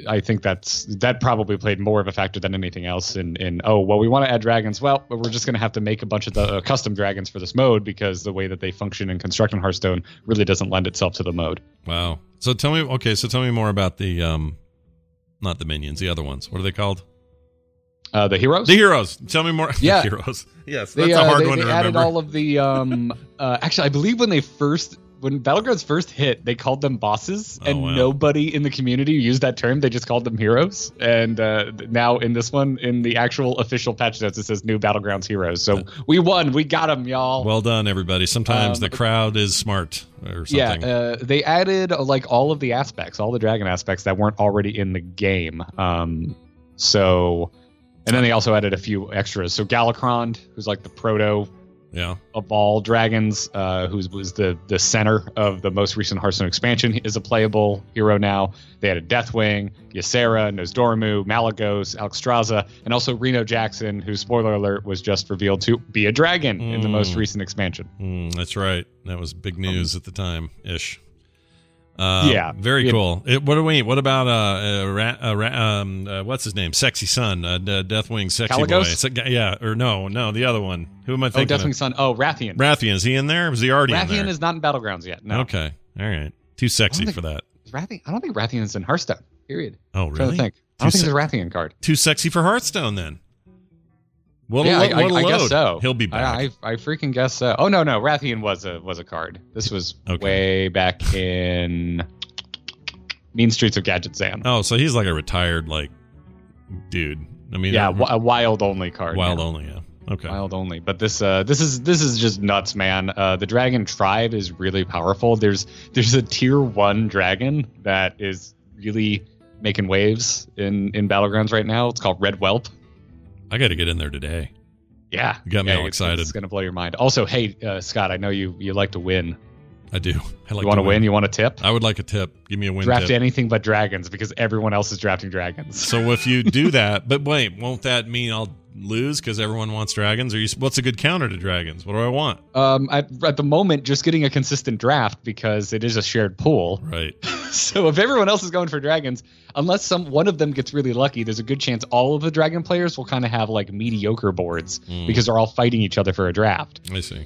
I think that's that probably played more of a factor than anything else. In in oh well, we want to add dragons. Well, but we're just going to have to make a bunch of the uh, custom dragons for this mode because the way that they function and construct in Hearthstone really doesn't lend itself to the mode. Wow. So tell me, okay, so tell me more about the um, not the minions, the other ones. What are they called? Uh, the heroes. The heroes. Tell me more. Yeah. the heroes. Yes, they, that's a uh, hard they, one they to added remember. all of the um uh, actually i believe when they first when battlegrounds first hit they called them bosses Oh, and wow. nobody in the community used that term they just called them heroes and uh, now in this one in the actual official patch notes it says new battlegrounds heroes so we won we got them y'all well done, everybody. Sometimes Um, the crowd is smart or yeah something. uh, they added uh, like all of the aspects all the dragon aspects that weren't already in the game um so and then they also added a few extras so Galakrond, who's like the proto yeah. of all dragons, uh, who was the the center of the most recent Hearthstone expansion, is a playable hero now. They added Deathwing, Ysera, Nosdormu, Malygos, Alexstrasza, and also Reno Jackson, who, spoiler alert, was just revealed to be a dragon in the most Mm. recent expansion. Mm, that's right. That was big news at the time ish. Uh, Yeah. very cool. It, what do we? What about uh, uh, Ra, uh, um, uh, what's his name? Sexy Son, uh, D- Deathwing, Sexy Boy. Kalecgos? Guy- yeah, or no, no, the other one. Who am I thinking? Oh, thinking? Deathwing's son. Oh, Wrathion. Wrathion. Is he in there? Was he already in Wrathion is not in Battlegrounds yet. No. Okay. All right. Too sexy think- for that. Wrathion, I don't think Wrathion is in Hearthstone, period. Oh, I'm trying really? to think. I don't Too think there's a Wrathion card. Too sexy for Hearthstone then. What yeah, a, I, lo- I, what a I guess so. He'll be back. I, I, I freaking guess so. Oh no, no, Wrathion was a was a card. This was Okay. way back in Mean Streets of Gadgetzan. oh, so he's like a retired like dude. I mean, yeah, uh, a wild only card. wild yeah. only. Yeah. Okay. Wild only. But this uh this is this is just nuts, man. Uh the dragon tribe is really powerful. There's there's a tier one dragon that is really making waves in in battlegrounds right now. It's called Red Whelp. I got to get in there today. Yeah. You got me yeah, all it's- excited. It's gonna blow your mind. Also, hey, uh, Scott, I know you you like to win. I do. I like you want to win? You want a tip? I would like a tip. Give me a win Draft tip. anything but dragons because everyone else is drafting dragons. So if you do that, but wait, won't that mean I'll lose because everyone wants dragons? Or you, what's a good counter to dragons? What do I want? Um, at, at the moment, just getting a consistent draft because it is a shared pool. Right. So if everyone else is going for dragons, unless some one of them gets really lucky, there's a good chance all of the dragon players will kind of have like mediocre boards Mm. because they're all fighting each other for a draft. I see.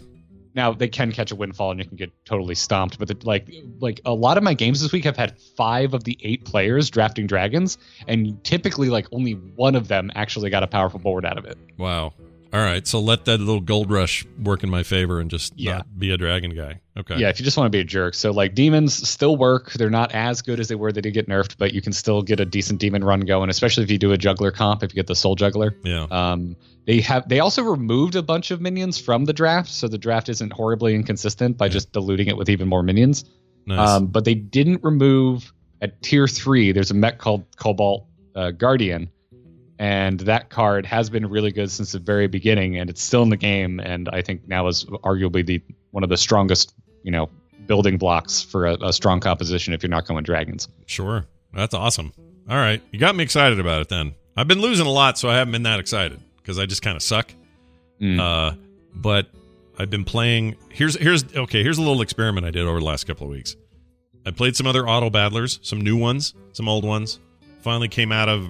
Now they can catch a windfall and you can get totally stomped, but the, like like a lot of my games this week have had five of the eight players drafting dragons, and typically like only one of them actually got a powerful board out of it. Wow. All right. So let that little gold rush work in my favor and just Yeah. not be a dragon guy. Okay. Yeah, if you just want to be a jerk. So like demons still work. They're not as good as they were. They did get nerfed, but you can still get a decent demon run going, especially if you do a juggler comp. If you get the soul juggler, Yeah. um, they have they also removed a bunch of minions from the draft, so the draft isn't horribly inconsistent by just diluting it with even more minions. Nice. Um, but they didn't remove at tier three. There's a mech called Cobalt uh, Guardian, and that card has been really good since the very beginning, and it's still in the game. And I think now is arguably the one of the strongest, you know, building blocks for a, a strong composition. If you're not going dragons, Sure. That's awesome. All right. You got me excited about it then. I've been losing a lot, so I haven't been that excited because I just kind of suck. Mm. Uh, but I've been playing. Here's here's okay. Here's a little experiment I did over the last couple of weeks. I played some other auto battlers, some new ones, some old ones. Finally came out of,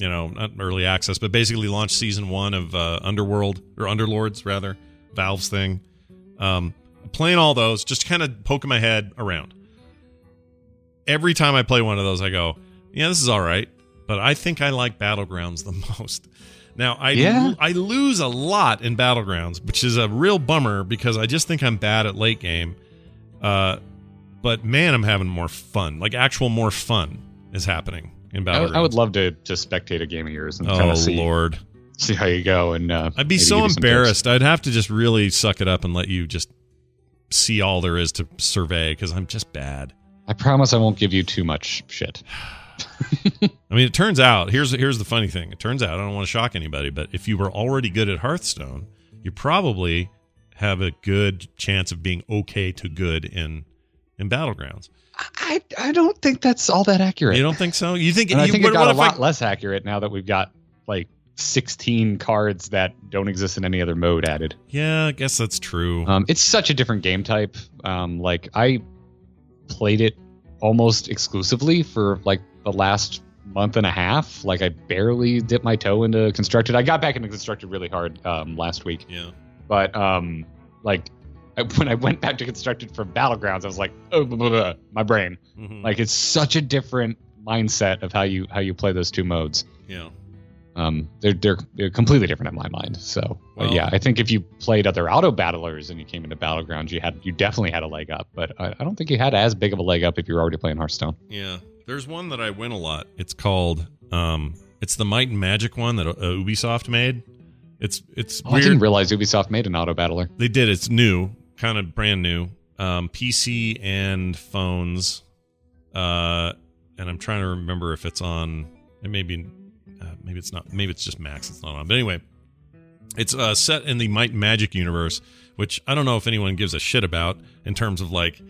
you know, not early access, but basically launched season one of uh, Underworld or Underlords rather, Valve's thing. Um, playing all those, just kind of poking my head around. Every time I play one of those, I go, "Yeah, this is all right," but I think I like Battlegrounds the most. Now I Yeah? I lose a lot in battlegrounds, which is a real bummer because I just think I'm bad at late game. Uh, but man, I'm having more fun. Like actual more fun is happening in I, battlegrounds. would- I would love to to spectate a game of yours and Oh kind of see lord, see how you go. And uh, I'd be so embarrassed. I'd have to just really suck it up and let you just see all there is to survey because I'm just bad. I promise I won't give you too much shit. I mean, it turns out here's here's the funny thing. It turns out I don't want to shock anybody, but if you were already good at Hearthstone, you probably have a good chance of being okay to good in in battlegrounds. I I don't think that's all that accurate. You don't think so? You think? and I think what, it got a lot I, less accurate now that we've got like 16 cards that don't exist in any other mode added. Yeah, I guess that's true. Um, it's such a different game type. Um, like I played it almost exclusively for like the last month and a half. Like I barely dipped my toe into constructed. I got back into constructed really hard um, last week, yeah. but um, like I, when I went back to constructed for battlegrounds, I was like, oh, blah, blah, blah, my brain. Mhm. Like it's such a different mindset of how you how you play those two modes. yeah. Um, they're they're, they're completely different in my mind. So but Well- yeah, I think if you played other auto battlers and you came into battlegrounds, you had you definitely had a leg up. But I, I don't think you had as big of a leg up if you were already playing Hearthstone. Yeah. There's one that I win a lot. It's called um it's the Might and Magic one that uh, Ubisoft made. It's it's Oh, I didn't realize Ubisoft made an auto battler. They did. It's new, kind of brand new. Um, PC and phones. Uh, and I'm trying to remember if it's on. It may be. Uh, maybe it's not. Maybe it's just Max. It's not on. But anyway, it's uh, set in the Might Magic universe, which I don't know if anyone gives a shit about in terms of like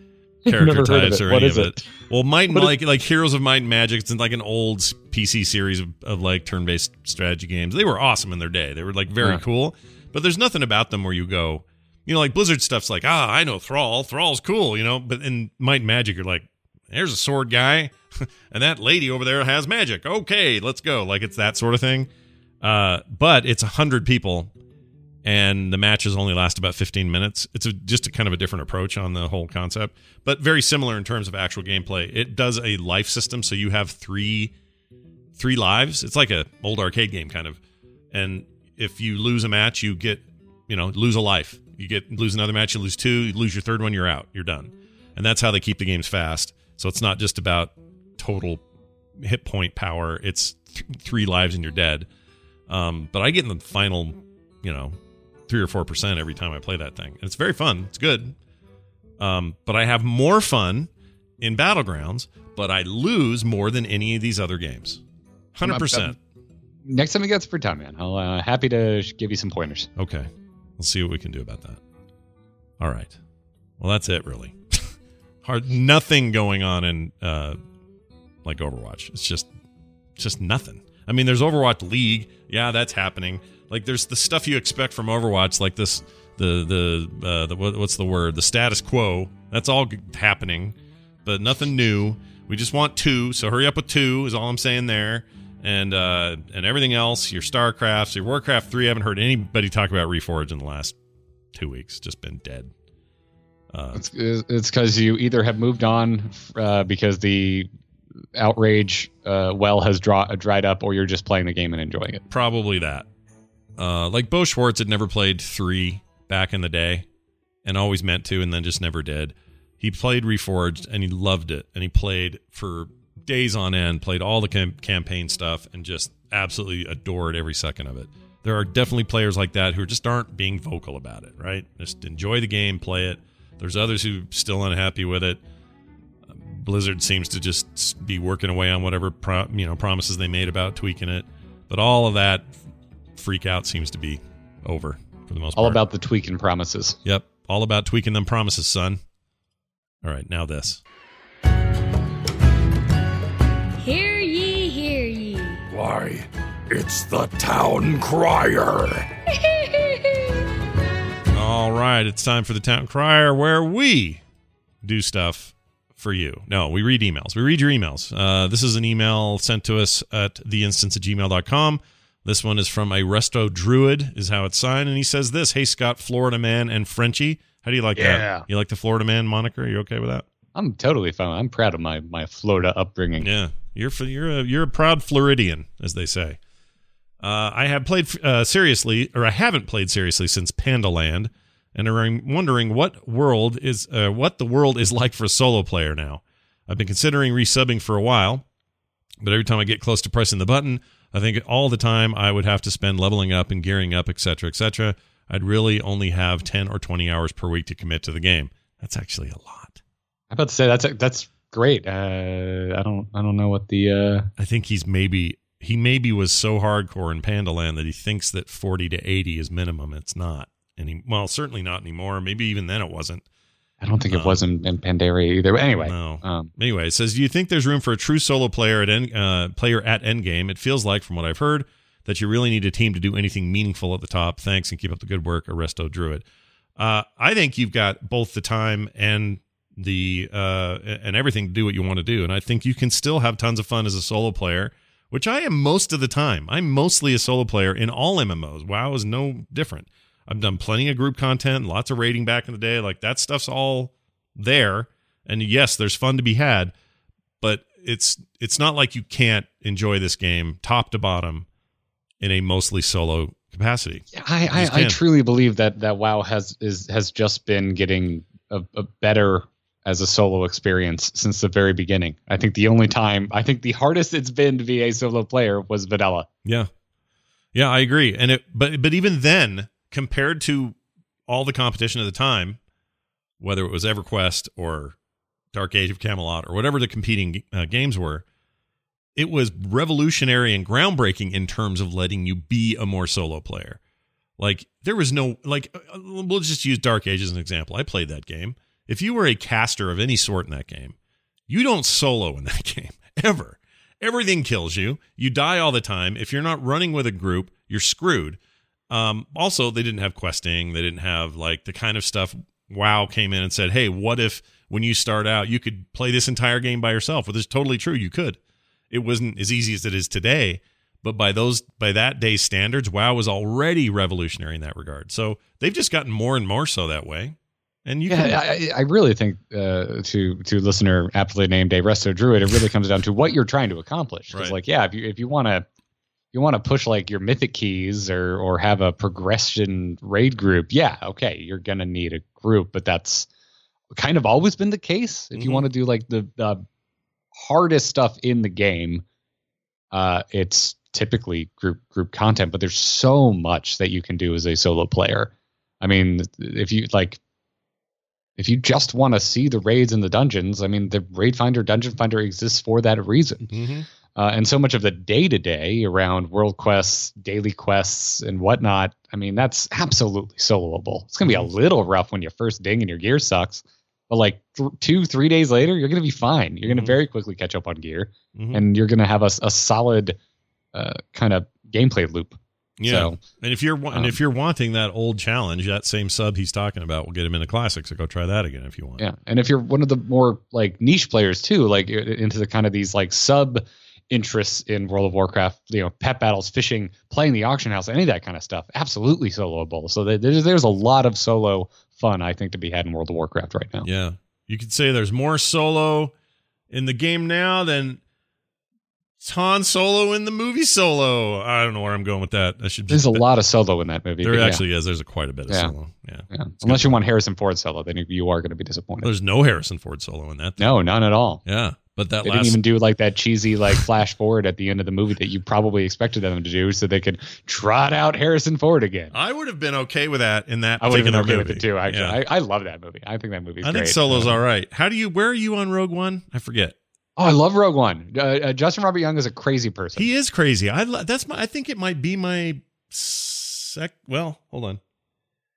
character Never heard of types or What any is of it. it? Well, Might What is- like like Heroes of Might and Magic. It's like an old PC series of, of like turn-based strategy games. They were awesome in their day. They were like very Yeah. cool. But there's nothing about them where you go, you know, like Blizzard stuff's like, ah, I know Thrall. Thrall's cool, you know. But in Might Magic, you're like, there's a sword guy, and that lady over there has magic. Okay, let's go. Like it's that sort of thing. Uh, but it's a hundred people, and the matches only last about 15 minutes. It's a, just a kind of a different approach on the whole concept, but very similar in terms of actual gameplay. It does a life system, so you have three three lives. It's like a old arcade game kind of, and if you lose a match, you get you know lose a life. You get lose another match, you lose two. You lose your third one, you're out. You're done, and that's how they keep the games fast. So it's not just about total hit point power. It's th- three lives and you're dead. Um, but I get in the final you know, three or four percent every time I play that thing. And it's very fun. It's good. Um, but I have more fun in Battlegrounds, but I lose more than any of these other games. Hundred percent. Next time we get to time, man, I'll uh, happy to give you some pointers. Okay. We'll see what we can do about that. All right. Well, that's it, really. Hard. Nothing going on in uh, like Overwatch. It's just, just nothing. I mean, there's Overwatch League. Yeah, that's happening. Like, there's the stuff you expect from Overwatch, like this, the the uh, the what, what's the word? The status quo. That's all happening, but nothing new. We just want two, so hurry up with two. Is all I'm saying there. And uh, and everything else, your StarCrafts, your Warcraft three. I haven't heard anybody talk about Reforged in the last two weeks. Just been dead. Uh, It's it's because you either have moved on uh, because the outrage uh, well has draw, dried up, or you're just playing the game and enjoying it. probably that. Uh, like Bo Schwartz had never played three back in the day, and always meant to, and then just never did. He played Reforged and he loved it, and he played for days on end, played all the cam- campaign stuff, and just absolutely adored every second of it. There are definitely players like that who just aren't being vocal about it, right? Just enjoy the game, play it. There's others who still unhappy with it. Blizzard seems to just be working away on whatever pro- you know promises they made about tweaking it, but all of that freak out seems to be over for the most All part. All about the tweaking promises. Yep, all about tweaking them promises, son. All right, now this. Why, it's the town crier. All right, it's time for the town crier where we do stuff for you. No, we read emails. We read your emails. Uh, this is an email sent to us at theinstance at gmail.com. This one is from a Resto Druid, is how it's signed. And he says this Hey, Scott, Florida man, and Frenchie. How do you like Yeah. that? You like the Florida man moniker? Are you okay with that? I'm totally fine. I'm proud of my my Florida upbringing. Yeah, you're you're a you're a proud Floridian, as they say. Uh, I have played uh, seriously, or I haven't played seriously since Pandaland, and I'm wondering what world is uh, what the world is like for a solo player now. I've been considering resubbing for a while, but every time I get close to pressing the button, I think all the time I would have to spend leveling up and gearing up, etc., etc. I'd really only have ten or twenty hours per week to commit to the game. That's actually a lot. I'm about to say that's that's great. Uh, I don't I don't know what the uh, I think he's maybe he maybe was so hardcore in Pandaland that he thinks that 40 to 80 is minimum. It's not. And he, well, certainly not anymore. Maybe even then it wasn't. I don't think No. it was in, in Pandaria either. But anyway, No. um, Anyway, it says, "Do you think there's room for a true solo player at end, uh, player at endgame? It feels like, from what I've heard, that you really need a team to do anything meaningful at the top. Thanks and keep up the good work, Arresto Druid. Uh, I think you've got both the time and the uh, and everything to do what you want to do, and I think you can still have tons of fun as a solo player, which I am most of the time. I'm mostly a solo player in all MMOs. WoW is no different. I've done plenty of group content, lots of raiding back in the day. Like that stuff's all there. And yes, there's fun to be had, but it's it's not like you can't enjoy this game top to bottom in a mostly solo capacity. I I, I truly believe that that WoW has is has just been getting a, a better as a solo experience since the very beginning. I think the only time I think the hardest it's been to be a solo player was Vanilla. Yeah. Yeah, I agree. And it but but even then, compared to all the competition at the time, whether it was EverQuest or Dark Age of Camelot or whatever the competing uh, games were, it was revolutionary and groundbreaking in terms of letting you be a more solo player. Like there was no like uh, we'll just use Dark Age as an example. I played that game. If you were a caster of any sort in that game, you don't solo in that game ever. Everything kills you. You die all the time. If you're not running with a group, you're screwed. Um, also, they didn't have questing. They didn't have like the kind of stuff. WoW came in and said, "Hey, what if when you start out, you could play this entire game by yourself?" Which is totally true. You could. It wasn't as easy as it is today, but by those by that day's standards, WoW was already revolutionary in that regard. So they've just gotten more and more so that way. And you Yeah, can, I, I really think uh, to to listener aptly named a Resto Druid, it really comes down to what you're trying to accomplish. Because Right. like, yeah, if you if you want to you want to push like your mythic keys or or have a progression raid group, yeah, okay, you're gonna need a group, but that's kind of always been the case. If you Mhm. want to do like the the hardest stuff in the game, uh, it's typically group group content, but there's so much that you can do as a solo player. I mean, if you like if you just want to see the raids and the dungeons, I mean, the Raid Finder, Dungeon Finder exists for that reason. Mm-hmm. Uh, and so much of the day to day around world quests, daily quests, and whatnot, I mean, that's absolutely soloable. It's going to be a little rough when you first ding and your gear sucks. But like th- two, three days later, you're going to be fine. You're going to Mhm. very quickly catch up on gear, Mhm. and you're going to have a solid uh, kind of gameplay loop. Yeah. So, and if you're wa- and um, if you're wanting that old challenge, that same sub he's talking about will get him into classics. So go try that again if you want. Yeah, and if you're one of the more like niche players too, like into the kind of these like sub interests in World of Warcraft, you know, pet battles, fishing, playing the auction house, any of that kind of stuff, absolutely soloable. So there's there's a lot of solo fun I think to be had in World of Warcraft right now. Yeah. You could say there's more solo in the game now than Han Solo in the movie Solo. I don't know where I'm going with that. I should There's a lot of solo in that movie. There but yeah, actually is. There's a quite a bit of Yeah. solo. Yeah. yeah. Unless you want Harrison Ford solo, then you- are going to be disappointed. There's no Harrison Ford solo in that. thing. no, none at all. Yeah. But that They last didn't even do like that cheesy like flash forward at the end of the movie that you probably expected them to do, so they could trot out Harrison Ford again. I would have been okay with that in that I would have been okay movie. with it too. Actually, Yeah. I, I love that movie. I think that movie's I great. think Solo's all right. How do you? Where are you on Rogue One? I forget. Oh, I love Rogue One. Uh, uh, Justin Robert Young is a crazy person. He is crazy. I lo- that's my. I think it might be my sec. Well, hold on.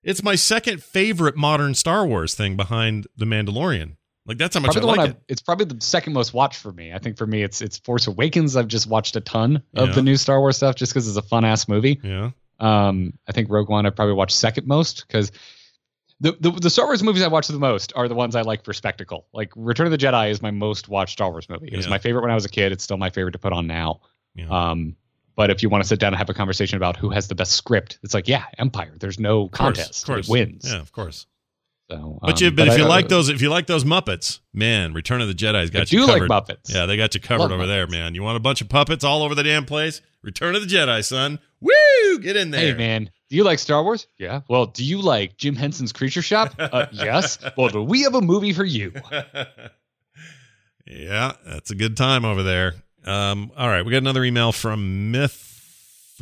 It's my second favorite modern Star Wars thing behind The Mandalorian. Like that's how much probably I like it. It's probably the second most watched for me. I think for me, it's it's Force Awakens. I've just watched a ton of Yeah. the new Star Wars stuff just because it's a fun ass movie. Yeah. Um, I think Rogue One I probably watched second most because the, the the Star Wars movies I watch the most are the ones I like for spectacle. Like Return of the Jedi is my most watched Star Wars movie. It was my favorite when I was a kid. It's still my favorite to put on now. Yeah. Um, but if you want to sit down and have a conversation about who has the best script, it's like yeah, Empire. There's no Of course, contest. Of course. It wins. Yeah, of course. So, But um, you, but, if I- you I- like those, if you like those Muppets, man, Return of the Jedi's got you covered. I you do like. Muppets. Yeah, they got you covered Love over there, man. You want a bunch of puppets all over the damn place? Return of the Jedi, son. Woo! Get in there. Hey man, do you like Star Wars? Yeah. Well, do you like Jim Henson's Creature Shop? Uh, yes. Well, do we have a movie for you? yeah, that's a good time over there. Um, all right, we got another email from Mithrilmus.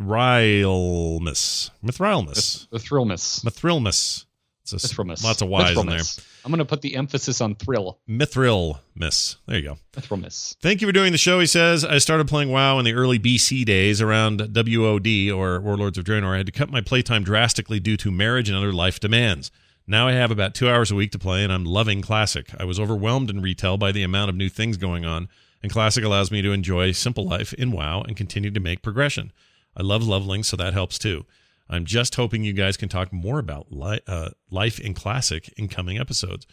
Mithrilmus. The Thrillmas. Mithrilmus. It's a, s- Mithrilmus. lots of Y's in there. I'm going to put the emphasis on thrill. Mithril miss. There you go. Mithrilmus. Thank you for doing the show. He says, I started playing WoW in the early BC days around WOD or Warlords of Draenor. I had to cut my playtime drastically due to marriage and other life demands. Now I have about two hours a week to play, and I'm loving Classic. I was overwhelmed in retail by the amount of new things going on, and Classic allows me to enjoy simple life in WoW and continue to make progression. I love leveling, so that helps too. I'm just hoping you guys can talk more about li- uh, life in Classic in coming episodes.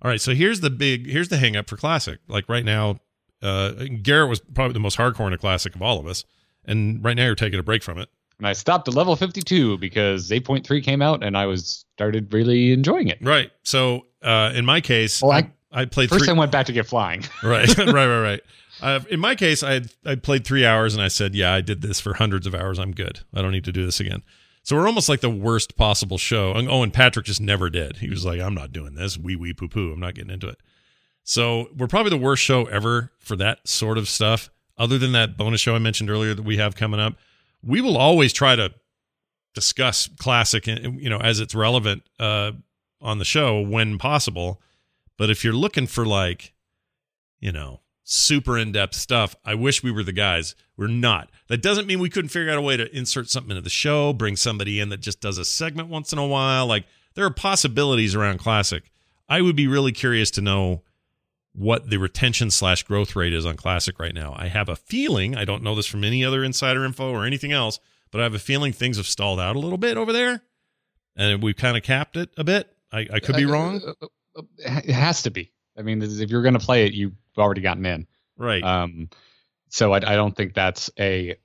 All right, so here's the big here's the hang up for Classic. Like right now, uh, Garrett was probably the most hardcore in a Classic of all of us, and right now you're taking a break from it. And I stopped at level 52 because 8.3 came out and I was started really enjoying it. Right. So uh, in my case, Well, I, I played First, three. I went back to get flying. right, right, right, right. Uh, in my case, I I played three hours, and I said, "Yeah, I did this for hundreds of hours. I'm good. I don't need to do this again." So we're almost like the worst possible show. Oh, and Patrick just never did. He was like, "I'm not doing this. Wee wee poo poo. I'm not getting into it." So we're probably the worst show ever for that sort of stuff. Other than that bonus show I mentioned earlier that we have coming up, we will always try to discuss classic, and you know, as it's relevant uh, on the show when possible. But if you're looking for like, you know, super in depth stuff, I wish we were the guys. We're not. That doesn't mean we couldn't figure out a way to insert something into the show, bring somebody in that just does a segment once in a while. Like there are possibilities around classic. I would be really curious to know what the retention slash growth rate is on classic right now. I have a feeling, I don't know this from any other insider info or anything else, but I have a feeling things have stalled out a little bit over there. And we've kind of capped it a bit. I, I could be uh, wrong. Uh, uh, uh It has to be. I mean, if you're going to play it, you've already gotten in. Right. Um, so I, I don't think that's a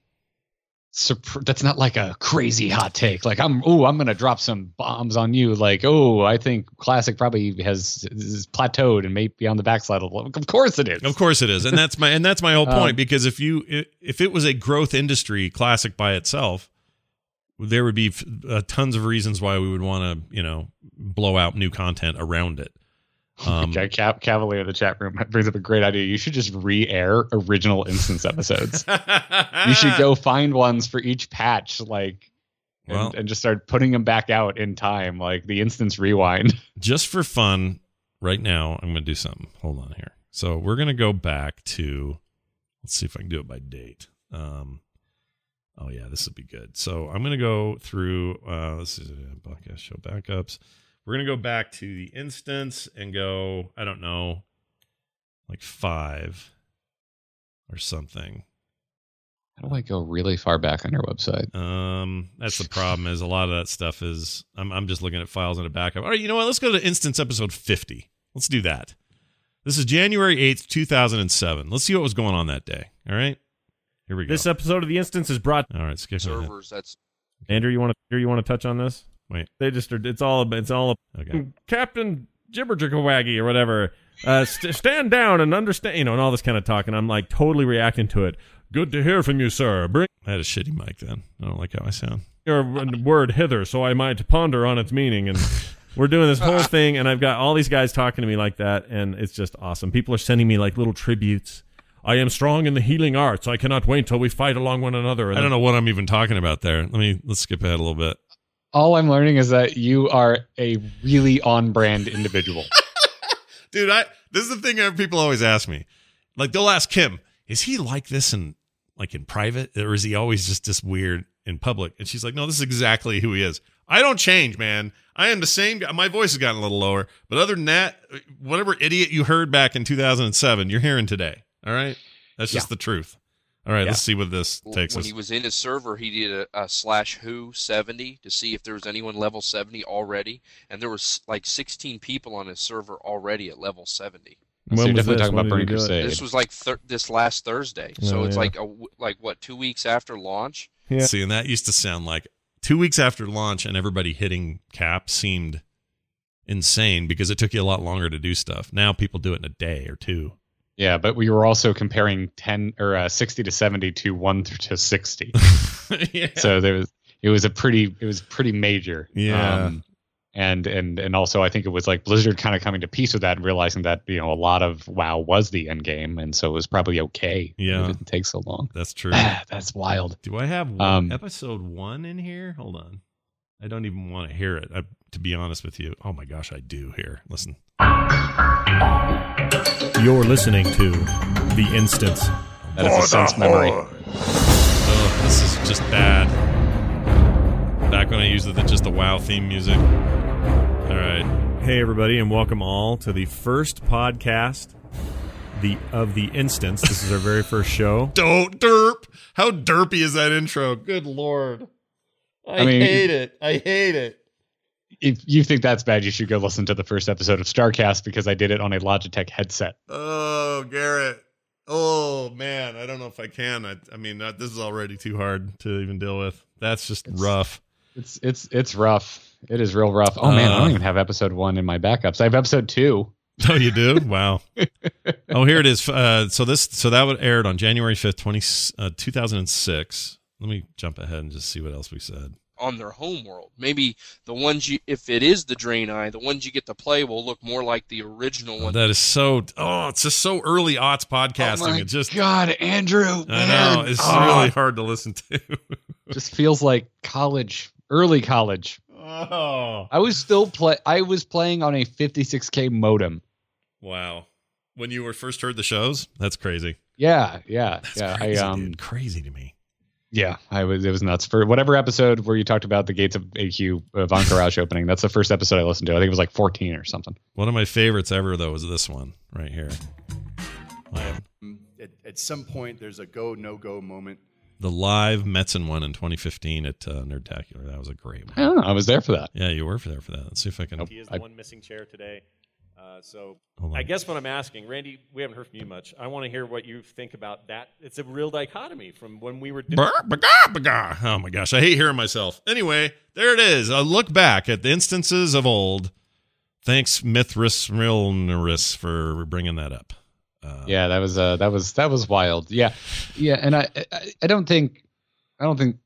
that's not like a crazy hot take. Like I'm, oh, I'm gonna drop some bombs on you. Like, oh, I think classic probably has is plateaued and may be on the backslide. Of of course it is. Of course it is, and that's my and that's my whole point. Um, because if you if it was a growth industry, classic by itself, there would be uh, tons of reasons why we would want to you know blow out new content around it. Um, Okay, Cav- Cavalier in the chat room brings up a great idea. You should just re-air original instance episodes. you should go find ones for each patch, like, and, Well- and just start putting them back out in time, like the instance rewind. just for fun, right now, I'm going to do something. Hold on here. So we're going to go back to, let's see if I can do it by date. Um, oh, yeah, this would be good. So I'm going to go through, uh, this is a podcast show backups. We're going to go back to the instance and go, I don't know, like five or something. How do I go really far back on your website? Um, that's the problem. Is a lot of that stuff is I'm I'm just looking at files in a backup. All right, you know what? Let's go to instance episode 50. Let's do that. This is January 8th, 2007. Let's see what was going on that day. All right, here we go. This episode of the instance is brought. All right, skip ahead. servers. That's Andrew, you want to you want to touch on this? Wait. They just are. It's all. It's all. Okay. Captain Jibberjickawaggy or whatever. Uh, st- stand down and understand. You know, and all this kind of talk. And I'm like totally reacting to it. Good to hear from you, sir. Bring I had a shitty mic then. I don't like how I sound. your word hither, so I might ponder on its meaning. And we're doing this whole thing, and I've got all these guys talking to me like that, and it's just awesome. People are sending me like little tributes. I am strong in the healing arts. I cannot wait till we fight along one another. I don't know what I'm even talking about there. Let me let's skip ahead a little bit. All I'm learning is that you are a really on-brand individual. dude i this is the thing that people always ask me. Like they'll ask kim is he like this in like in private or is he always just this weird in public? And she's like no this is exactly who he is. I don't change man. I am the same guy. My voice has gotten a little lower but other than that whatever idiot you heard back in 2007 you're hearing today. All right? That's just the truth all right let's see what this takes when us he was in his server, he did a, a slash who seventy to see if there was anyone level seventy already, and there was like sixteen people on his server already at level seventy. so you're was definitely this? talking When about did Burning you do it? Crusade. This was like thir- this last Thursday, so Oh, it's yeah. like a w- like what two weeks after launch. Yeah. see and that used to sound like two weeks after launch and everybody hitting cap seemed insane because it took you a lot longer to do stuff now people do it in a day or two Yeah, but we were also comparing 10 or uh, 60 to 70 to one to 60. yeah. so there was it was a pretty it was pretty major. Yeah. Um, and and and also I think it was like Blizzard kind of coming to peace with that and realizing that, you know, a lot of WoW was the end game and so it was probably okay. Yeah. It didn't take so long. That's true. That's wild. Do I have one, Um, episode one in here? Hold on. I don't even want to hear it. I, to be honest with you. Oh my gosh, I do here. Listen. You're listening to the instance. That is a sense memory. Oh, this is just bad. Back when I used the, just the WoW theme music. All right. Hey everybody, and welcome all to the first podcast the of the instance. This is our very first show. Don't derp. How derpy is that intro? Good lord. I, I mean- hate it. I hate it. If you think that's bad, you should go listen to the first episode of Starcast because I did it on a Logitech headset. Oh, Garrett. Oh man, I don't know if I can. I, I mean, uh, this is already too hard to even deal with. That's just It's- rough. It's it's it's rough. It is real rough. Oh man, I Uh. don't even have episode one in my backups. I have episode two. Oh, you do? Wow. oh, here it is. Uh, so this, so that would aired on January fifth, twenty uh, two thousand and six. Let me jump ahead and just see what else we said. On their home world. Maybe the ones you, if it is the Draenei, the ones you get to play will look more like the original one. That is so. Oh, it's just so early aughts podcasting. oh my it just. God, Andrew. I man. know it's Oh, really hard to listen to. just feels like college, early college. oh, I was still play. I was playing on a 56k modem. wow. When you were first heard the shows, that's crazy. Yeah, yeah, That's yeah. crazy, I um, dude. Crazy to me. Yeah, I was. It was nuts for whatever episode where you talked about the gates of AQ of Ahn'Qiraj opening. That's the first episode I listened to. I think it was like 14 or something. One of my favorites ever, though, is this one right here. I At, at some point, there's a go no go moment. the live Metzen one in 2015 at uh, Nerdtacular. That was a great I one. don't know. I was there for that. Yeah, you were there for that. Let's see if I can. He is I- the one missing chair today. Uh, so I guess what I'm asking, Randy, we haven't heard from you much. I want to hear what you think about that. It's a real dichotomy from when we were doing. Brr, bagah, bagah. Oh my gosh, I hate hearing myself. Anyway, there it is. A look back at the instances of old. Thanks, Mithras Milneris, for bringing that up. Uh, yeah that was uh that was that was wild yeah yeah and i i, I don't think i don't think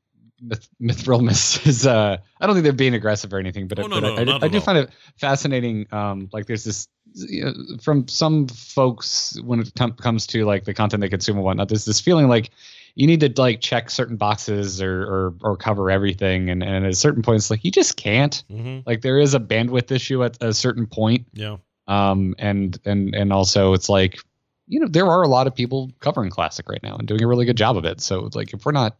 Myth, Mithril is uh i don't think they're being aggressive or anything but, Oh, no, but no, I, I, I do find it fascinating um like there's this you know, from some folks when it com- comes to like the content they consume and whatnot. There's this feeling like you need to like check certain boxes or or, or cover everything, and, and at a certain point, it's like you just can't. Mm-hmm. Like there is a bandwidth issue at a certain point, Yeah. um, and and and also it's like you know there are a lot of people covering classic right now and doing a really good job of it. So like if we're not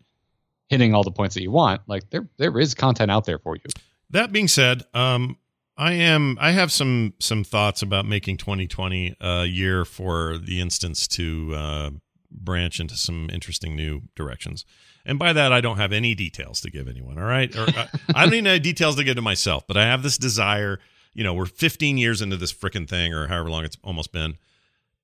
hitting all the points that you want, like there there is content out there for you. That being said, um, I am I have some some thoughts about making 2020 a year for the instance to uh, branch into some interesting new directions. And by that, I don't have any details to give anyone. All right, or uh, I don't even have details to give to myself, but I have this desire. You know, we're 15 years into this freaking thing, or however long it's almost been,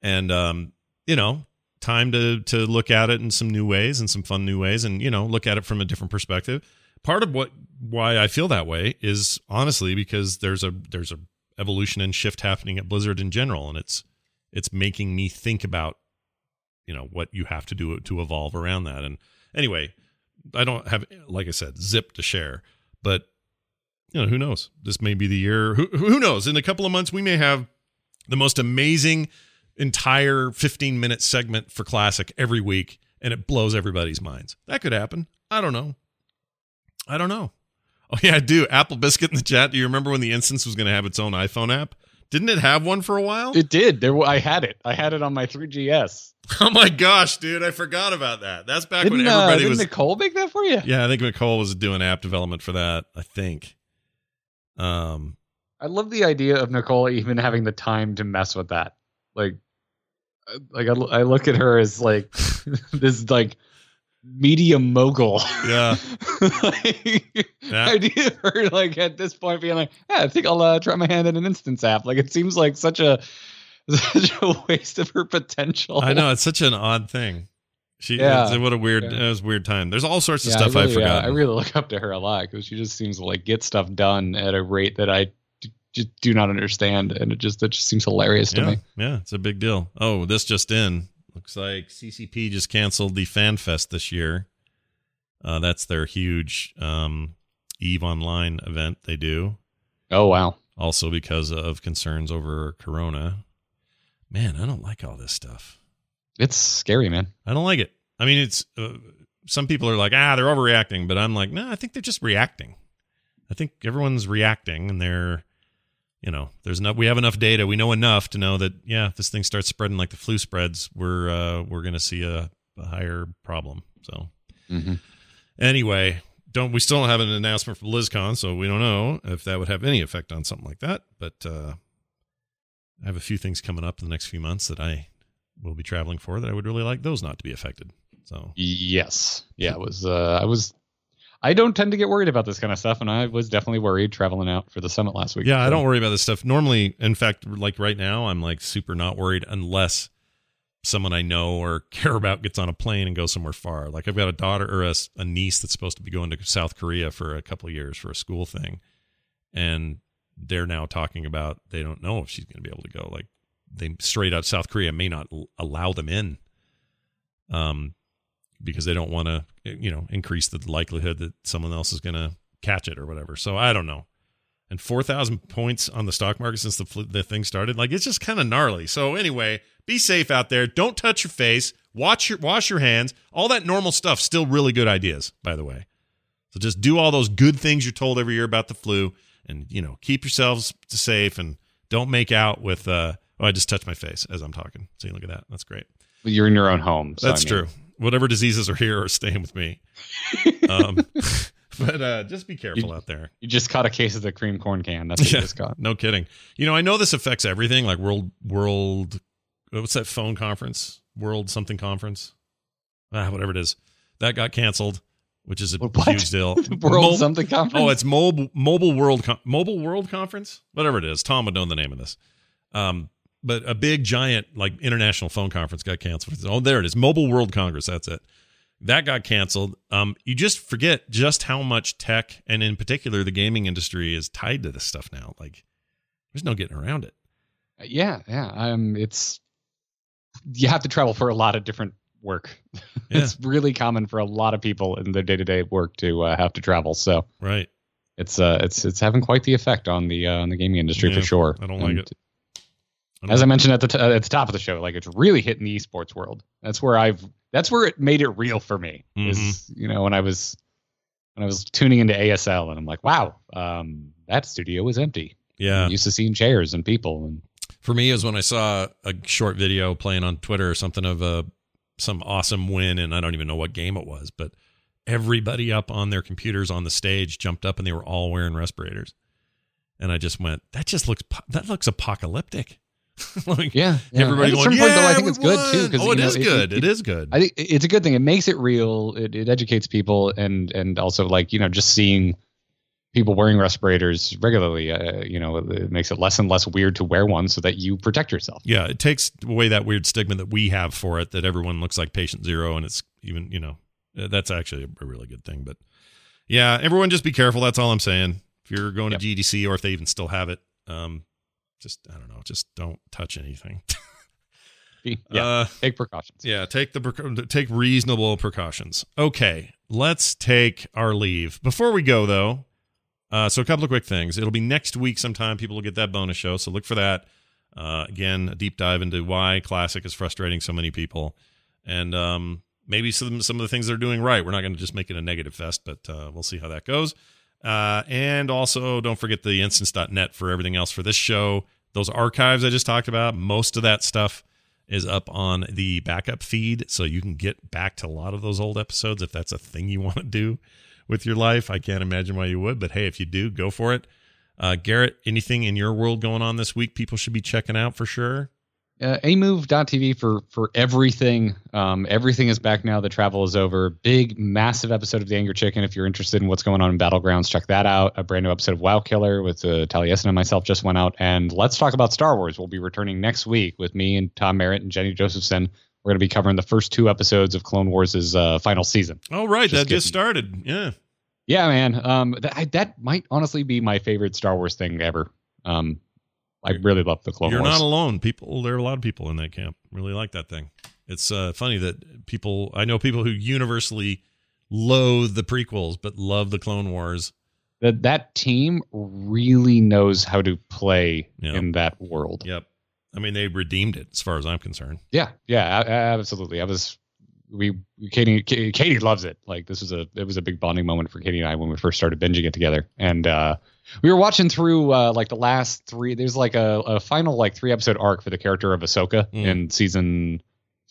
and um, you know, time to to look at it in some new ways and some fun new ways, and you know, look at it from a different perspective part of what why I feel that way is honestly because there's a there's a evolution and shift happening at Blizzard in general, and it's it's making me think about you know what you have to do to evolve around that. And anyway, I don't have like I said zip to share, but you know who knows? This may be the year. Who who knows? In a couple of months, we may have the most amazing entire 15 minute segment for classic every week and it blows everybody's minds that could happen i don't know I don't know. Oh yeah, I do. Apple Biscuit in the chat. Do you remember when the instance was going to have its own iPhone app? Didn't it have one for a while? It did. There, I had it. I had it on my 3GS. oh my gosh, dude! I forgot about that. That's back Didn't, when uh, everybody didn't was. Nicole make that for you? yeah, I think Nicole was doing app development for that. I think. Um. I love the idea of Nicole even having the time to mess with that. Like, uh, like I, I look at her as like this like media mogul. Yeah. like, Yeah. idea of her like at this point being like, yeah, I think I'll uh, try my hand at an instance app. Like it seems like such a such a waste of her potential. I know it's such an odd thing. She. Yeah. What a weird. Yeah. It was a weird time. There's all sorts of Yeah, stuff I I, really, uh, forgot. I really look up to her a lot because she just seems to like get stuff done at a rate that I just do not understand, and it just it just seems hilarious to yeah, me. yeah, it's a big deal. Oh, this just in. Looks like CCP just canceled the Fan Fest this year. Uh, that's their huge um, Eve Online event they do. Oh wow. Also because of concerns over Corona. Man, I don't like all this stuff. It's scary, man. I don't like it. I mean, it's uh, some people are like, ah, they're overreacting, but I'm like, no, I think they're just reacting. I think everyone's reacting, and they're, you know, there's enough. We have enough data. We know enough to know that, yeah, if this thing starts spreading like the flu spreads, we're uh, we're going to see a, a higher problem. So Mm-hmm. anyway, don't we still don't have an announcement from BlizzCon, so we don't know if that would have any effect on something like that. But uh, I have a few things coming up in the next few months that I will be traveling for that I would really like those not to be affected. So Yes. Yeah. It was. Uh, I was. I don't tend to get worried about this kind of stuff, and I was definitely worried traveling out for the summit last week. yeah, I don't worry about this stuff. Normally, in fact, like right now, I'm like super not worried unless someone I know or care about gets on a plane and goes somewhere far. Like I've got a daughter or a niece that's supposed to be going to South Korea for a couple of years for a school thing, and they're now talking about they don't know if she's going to be able to go. Like they straight out South Korea may not allow them in, um, because they don't want to you know increase the likelihood that someone else is going to catch it or whatever. So I don't know and 4,000 points on the stock market since the, the thing started. Like, it's just kind of gnarly. So, anyway, be safe out there. Don't touch your face. Watch your, wash your hands. All that normal stuff, still really good ideas, by the way. So, just do all those good things you're told every year about the flu and, you know, keep yourselves safe and don't make out with, uh, oh, I just touched my face as I'm talking. See, look at that. That's great. You're in your own home. so, That's I mean, true. Whatever diseases are here are staying with me. um, but uh, just be careful out there. You just caught a case of the cream corn can. That's what Yeah. you just got. No kidding. You know, I know this affects everything, like world world what's that phone conference? World something conference? Ah, whatever it is. That got canceled, which is a What? huge deal. World Mo- something conference. Oh, it's mobile mobile world Con- mobile world conference, whatever it is. Tom would know the name of this. Um, but a big giant like international phone conference got canceled. Oh, there it is, Mobile World Congress. That's it. That got canceled. Um, you just forget just how much tech and in particular the gaming industry is tied to this stuff now. Like, there's no getting around it. yeah, yeah. Um, it's you have to travel for a lot of different work. Yeah. it's really common for a lot of people in their day to day work to uh, have to travel. So Right. it's uh, it's it's having quite the effect on the uh, on the gaming industry Yeah, for sure. I don't like And it. As I mentioned at the t- at the top of the show, like it's really hitting the esports world. That's where I've that's where it made it real for me. Is you know when I was when I was tuning into ASL and I'm like, wow, um, that studio was empty. Yeah. I'm used to seeing chairs and people and For me, is when I saw a short video playing on Twitter or something of a some awesome win, and I don't even know what game it was, but everybody up on their computers on the stage jumped up, and they were all wearing respirators, and I just went, "That just looks that looks apocalyptic." like, yeah, yeah. everybody going, "Yeah, point, though, I think it's good too. won." 'cause, Oh, it know, is good. it is good. I think it's a good thing. It makes it real. It, it educates people, and and also like you know just seeing people wearing respirators regularly, uh, you know, it makes it less and less weird to wear one, so that you protect yourself. yeah, it takes away that weird stigma that we have for it that everyone looks like patient zero, and it's even you know uh, that's actually a really good thing. But yeah, everyone just be careful. That's all I'm saying. If you're going Yep. to GDC or if they even still have it, um, just I don't know, just don't touch anything. Yeah, Uh, take precautions. yeah, take the take reasonable precautions. Okay, let's take our leave. Before we go though, uh, so a couple of quick things. It'll be next week sometime. People will get that bonus show, so look for that. Uh, again, a deep dive into why Classic is frustrating so many people, and um, maybe some some of the things they're doing right. We're not going to just make it a negative fest, but uh, we'll see how that goes. Uh, and also, don't forget the instance.net for everything else for this show. Those archives I just talked about, most of that stuff is up on the backup feed. So you can get back to a lot of those old episodes if that's a thing you want to do with your life. I can't imagine why you would, but hey, if you do, go for it. Uh, Garrett, anything in your world going on this week people should be checking out for sure? Uh, amove.tv for for everything. Um, everything is back now the travel is over. Big massive episode of the Angry Chicken. If you're interested in what's going on in battlegrounds check that out. A brand new episode of wow killer with uh, taliesin and myself just went out. And let's talk about star wars. We'll be returning next week with me and tom merritt and jenny josephson. We're going to be covering the first two episodes of clone wars' uh, final season. Oh, right. Just that just started. Yeah. yeah man. Um, that, I, that might honestly be my favorite star wars thing ever. Um, i really love the clone Wars. You're wars not alone. People, there are a lot of people in that camp really like that thing. It's uh, funny that people, I know people who universally loathe the prequels but love the Clone Wars. that that team really knows how to play Yeah. in that world. Yep. I mean, they redeemed it as far as I'm concerned. Yeah, yeah, absolutely. I was we Katie Katie loves it. Like this was a it was a big bonding moment for Katie and I when we first started binging it together. And uh we were watching through uh like the last three there's like a, a final like three episode arc for the character of Ahsoka Mm. in season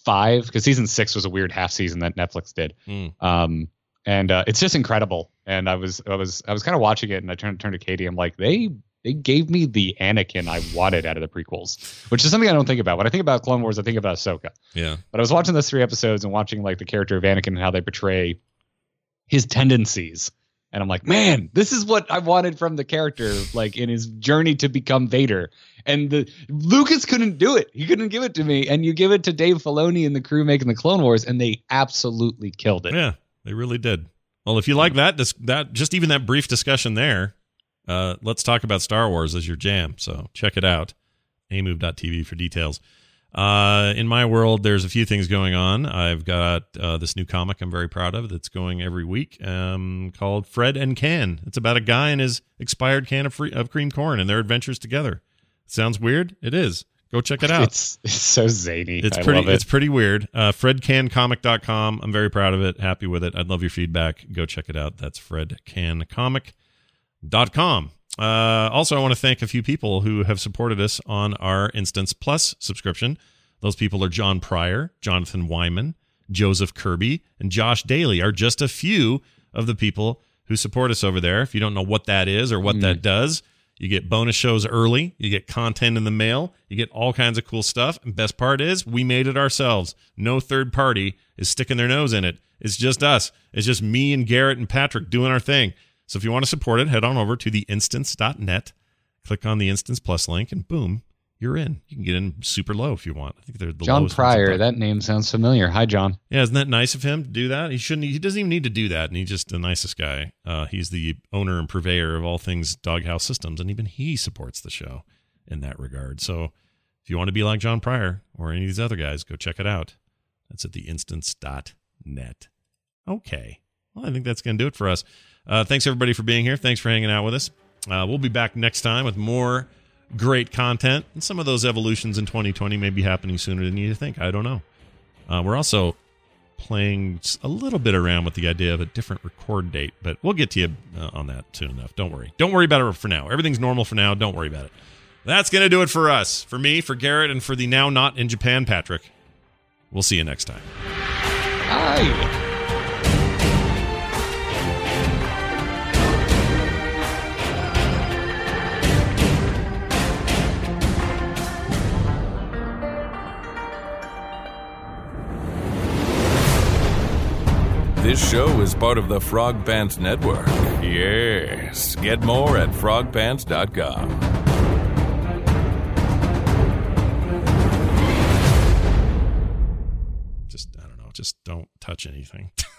five because season six was a weird half season that Netflix did. Mm. Um and uh, it's just incredible. And I was I was I was kind of watching it and I turned turned to Katie. I'm like they they gave me the Anakin I wanted out of the prequels, which is something I don't think about. When I think about Clone Wars, I think about Ahsoka. Yeah. But I was watching those three episodes and watching like the character of Anakin and how they portray his tendencies. And I'm like, man, this is what I wanted from the character, like in his journey to become Vader. And the Lucas couldn't do it. He couldn't give it to me. And you give it to Dave Filoni and the crew making the Clone Wars, and they absolutely killed it. Yeah, they really did. Well, if you like that, that just even that brief discussion there, uh, let's talk about Star Wars as your jam. So check it out, amove.tv for details. Uh, in my world, there's a few things going on. I've got uh, this new comic I'm very proud of that's going every week um, called Fred and Can. It's about a guy and his expired can of, free, of cream corn and their adventures together. Sounds weird? It is. Go check it out. It's, it's so zany. It's I pretty. love it. It's pretty weird. Uh, FredCanComic.com. I'm very proud of it. Happy with it. I'd love your feedback. Go check it out. That's FredCanComic.com. Uh, also, I want to thank a few people who have supported us on our Instance Plus subscription. Those people are John Pryor, Jonathan Wyman, Joseph Kirby, and Josh Daly are just a few of the people who support us over there. If you don't know what that is or what that does, you get bonus shows early, you get content in the mail, you get all kinds of cool stuff. And best part is, we made it ourselves. No third party is sticking their nose in it. It's just us. It's just me and Garrett and Patrick doing our thing. So if you want to support it, head on over to theinstance.net, click on the Instance Plus link, and boom, you're in. You can get in super low if you want. I think they're the John Pryor. That name sounds familiar. Hi, John. Yeah, isn't that nice of him to do that? He shouldn't. He doesn't even need to do that, and he's just the nicest guy. Uh, he's the owner and purveyor of all things Doghouse Systems, and even he supports the show in that regard. So, if you want to be like John Pryor or any of these other guys, go check it out. That's at theinstance.net. Okay, well, I think that's going to do it for us. Uh, thanks everybody for being here. Thanks for hanging out with us. Uh, we'll be back next time with more great content. And some of those evolutions in 2020 may be happening sooner than you think. I don't know. Uh, we're also playing a little bit around with the idea of a different record date, but we'll get to you uh, on that soon enough. Don't worry. Don't worry about it for now. Everything's normal for now. Don't worry about it. That's going to do it for us, for me, for Garrett, and for the now not in Japan Patrick. We'll see you next time. Hi. This show is part of the Frog Pants Network. Yes. Get more at frogpants.com. Just, I don't know, just don't touch anything.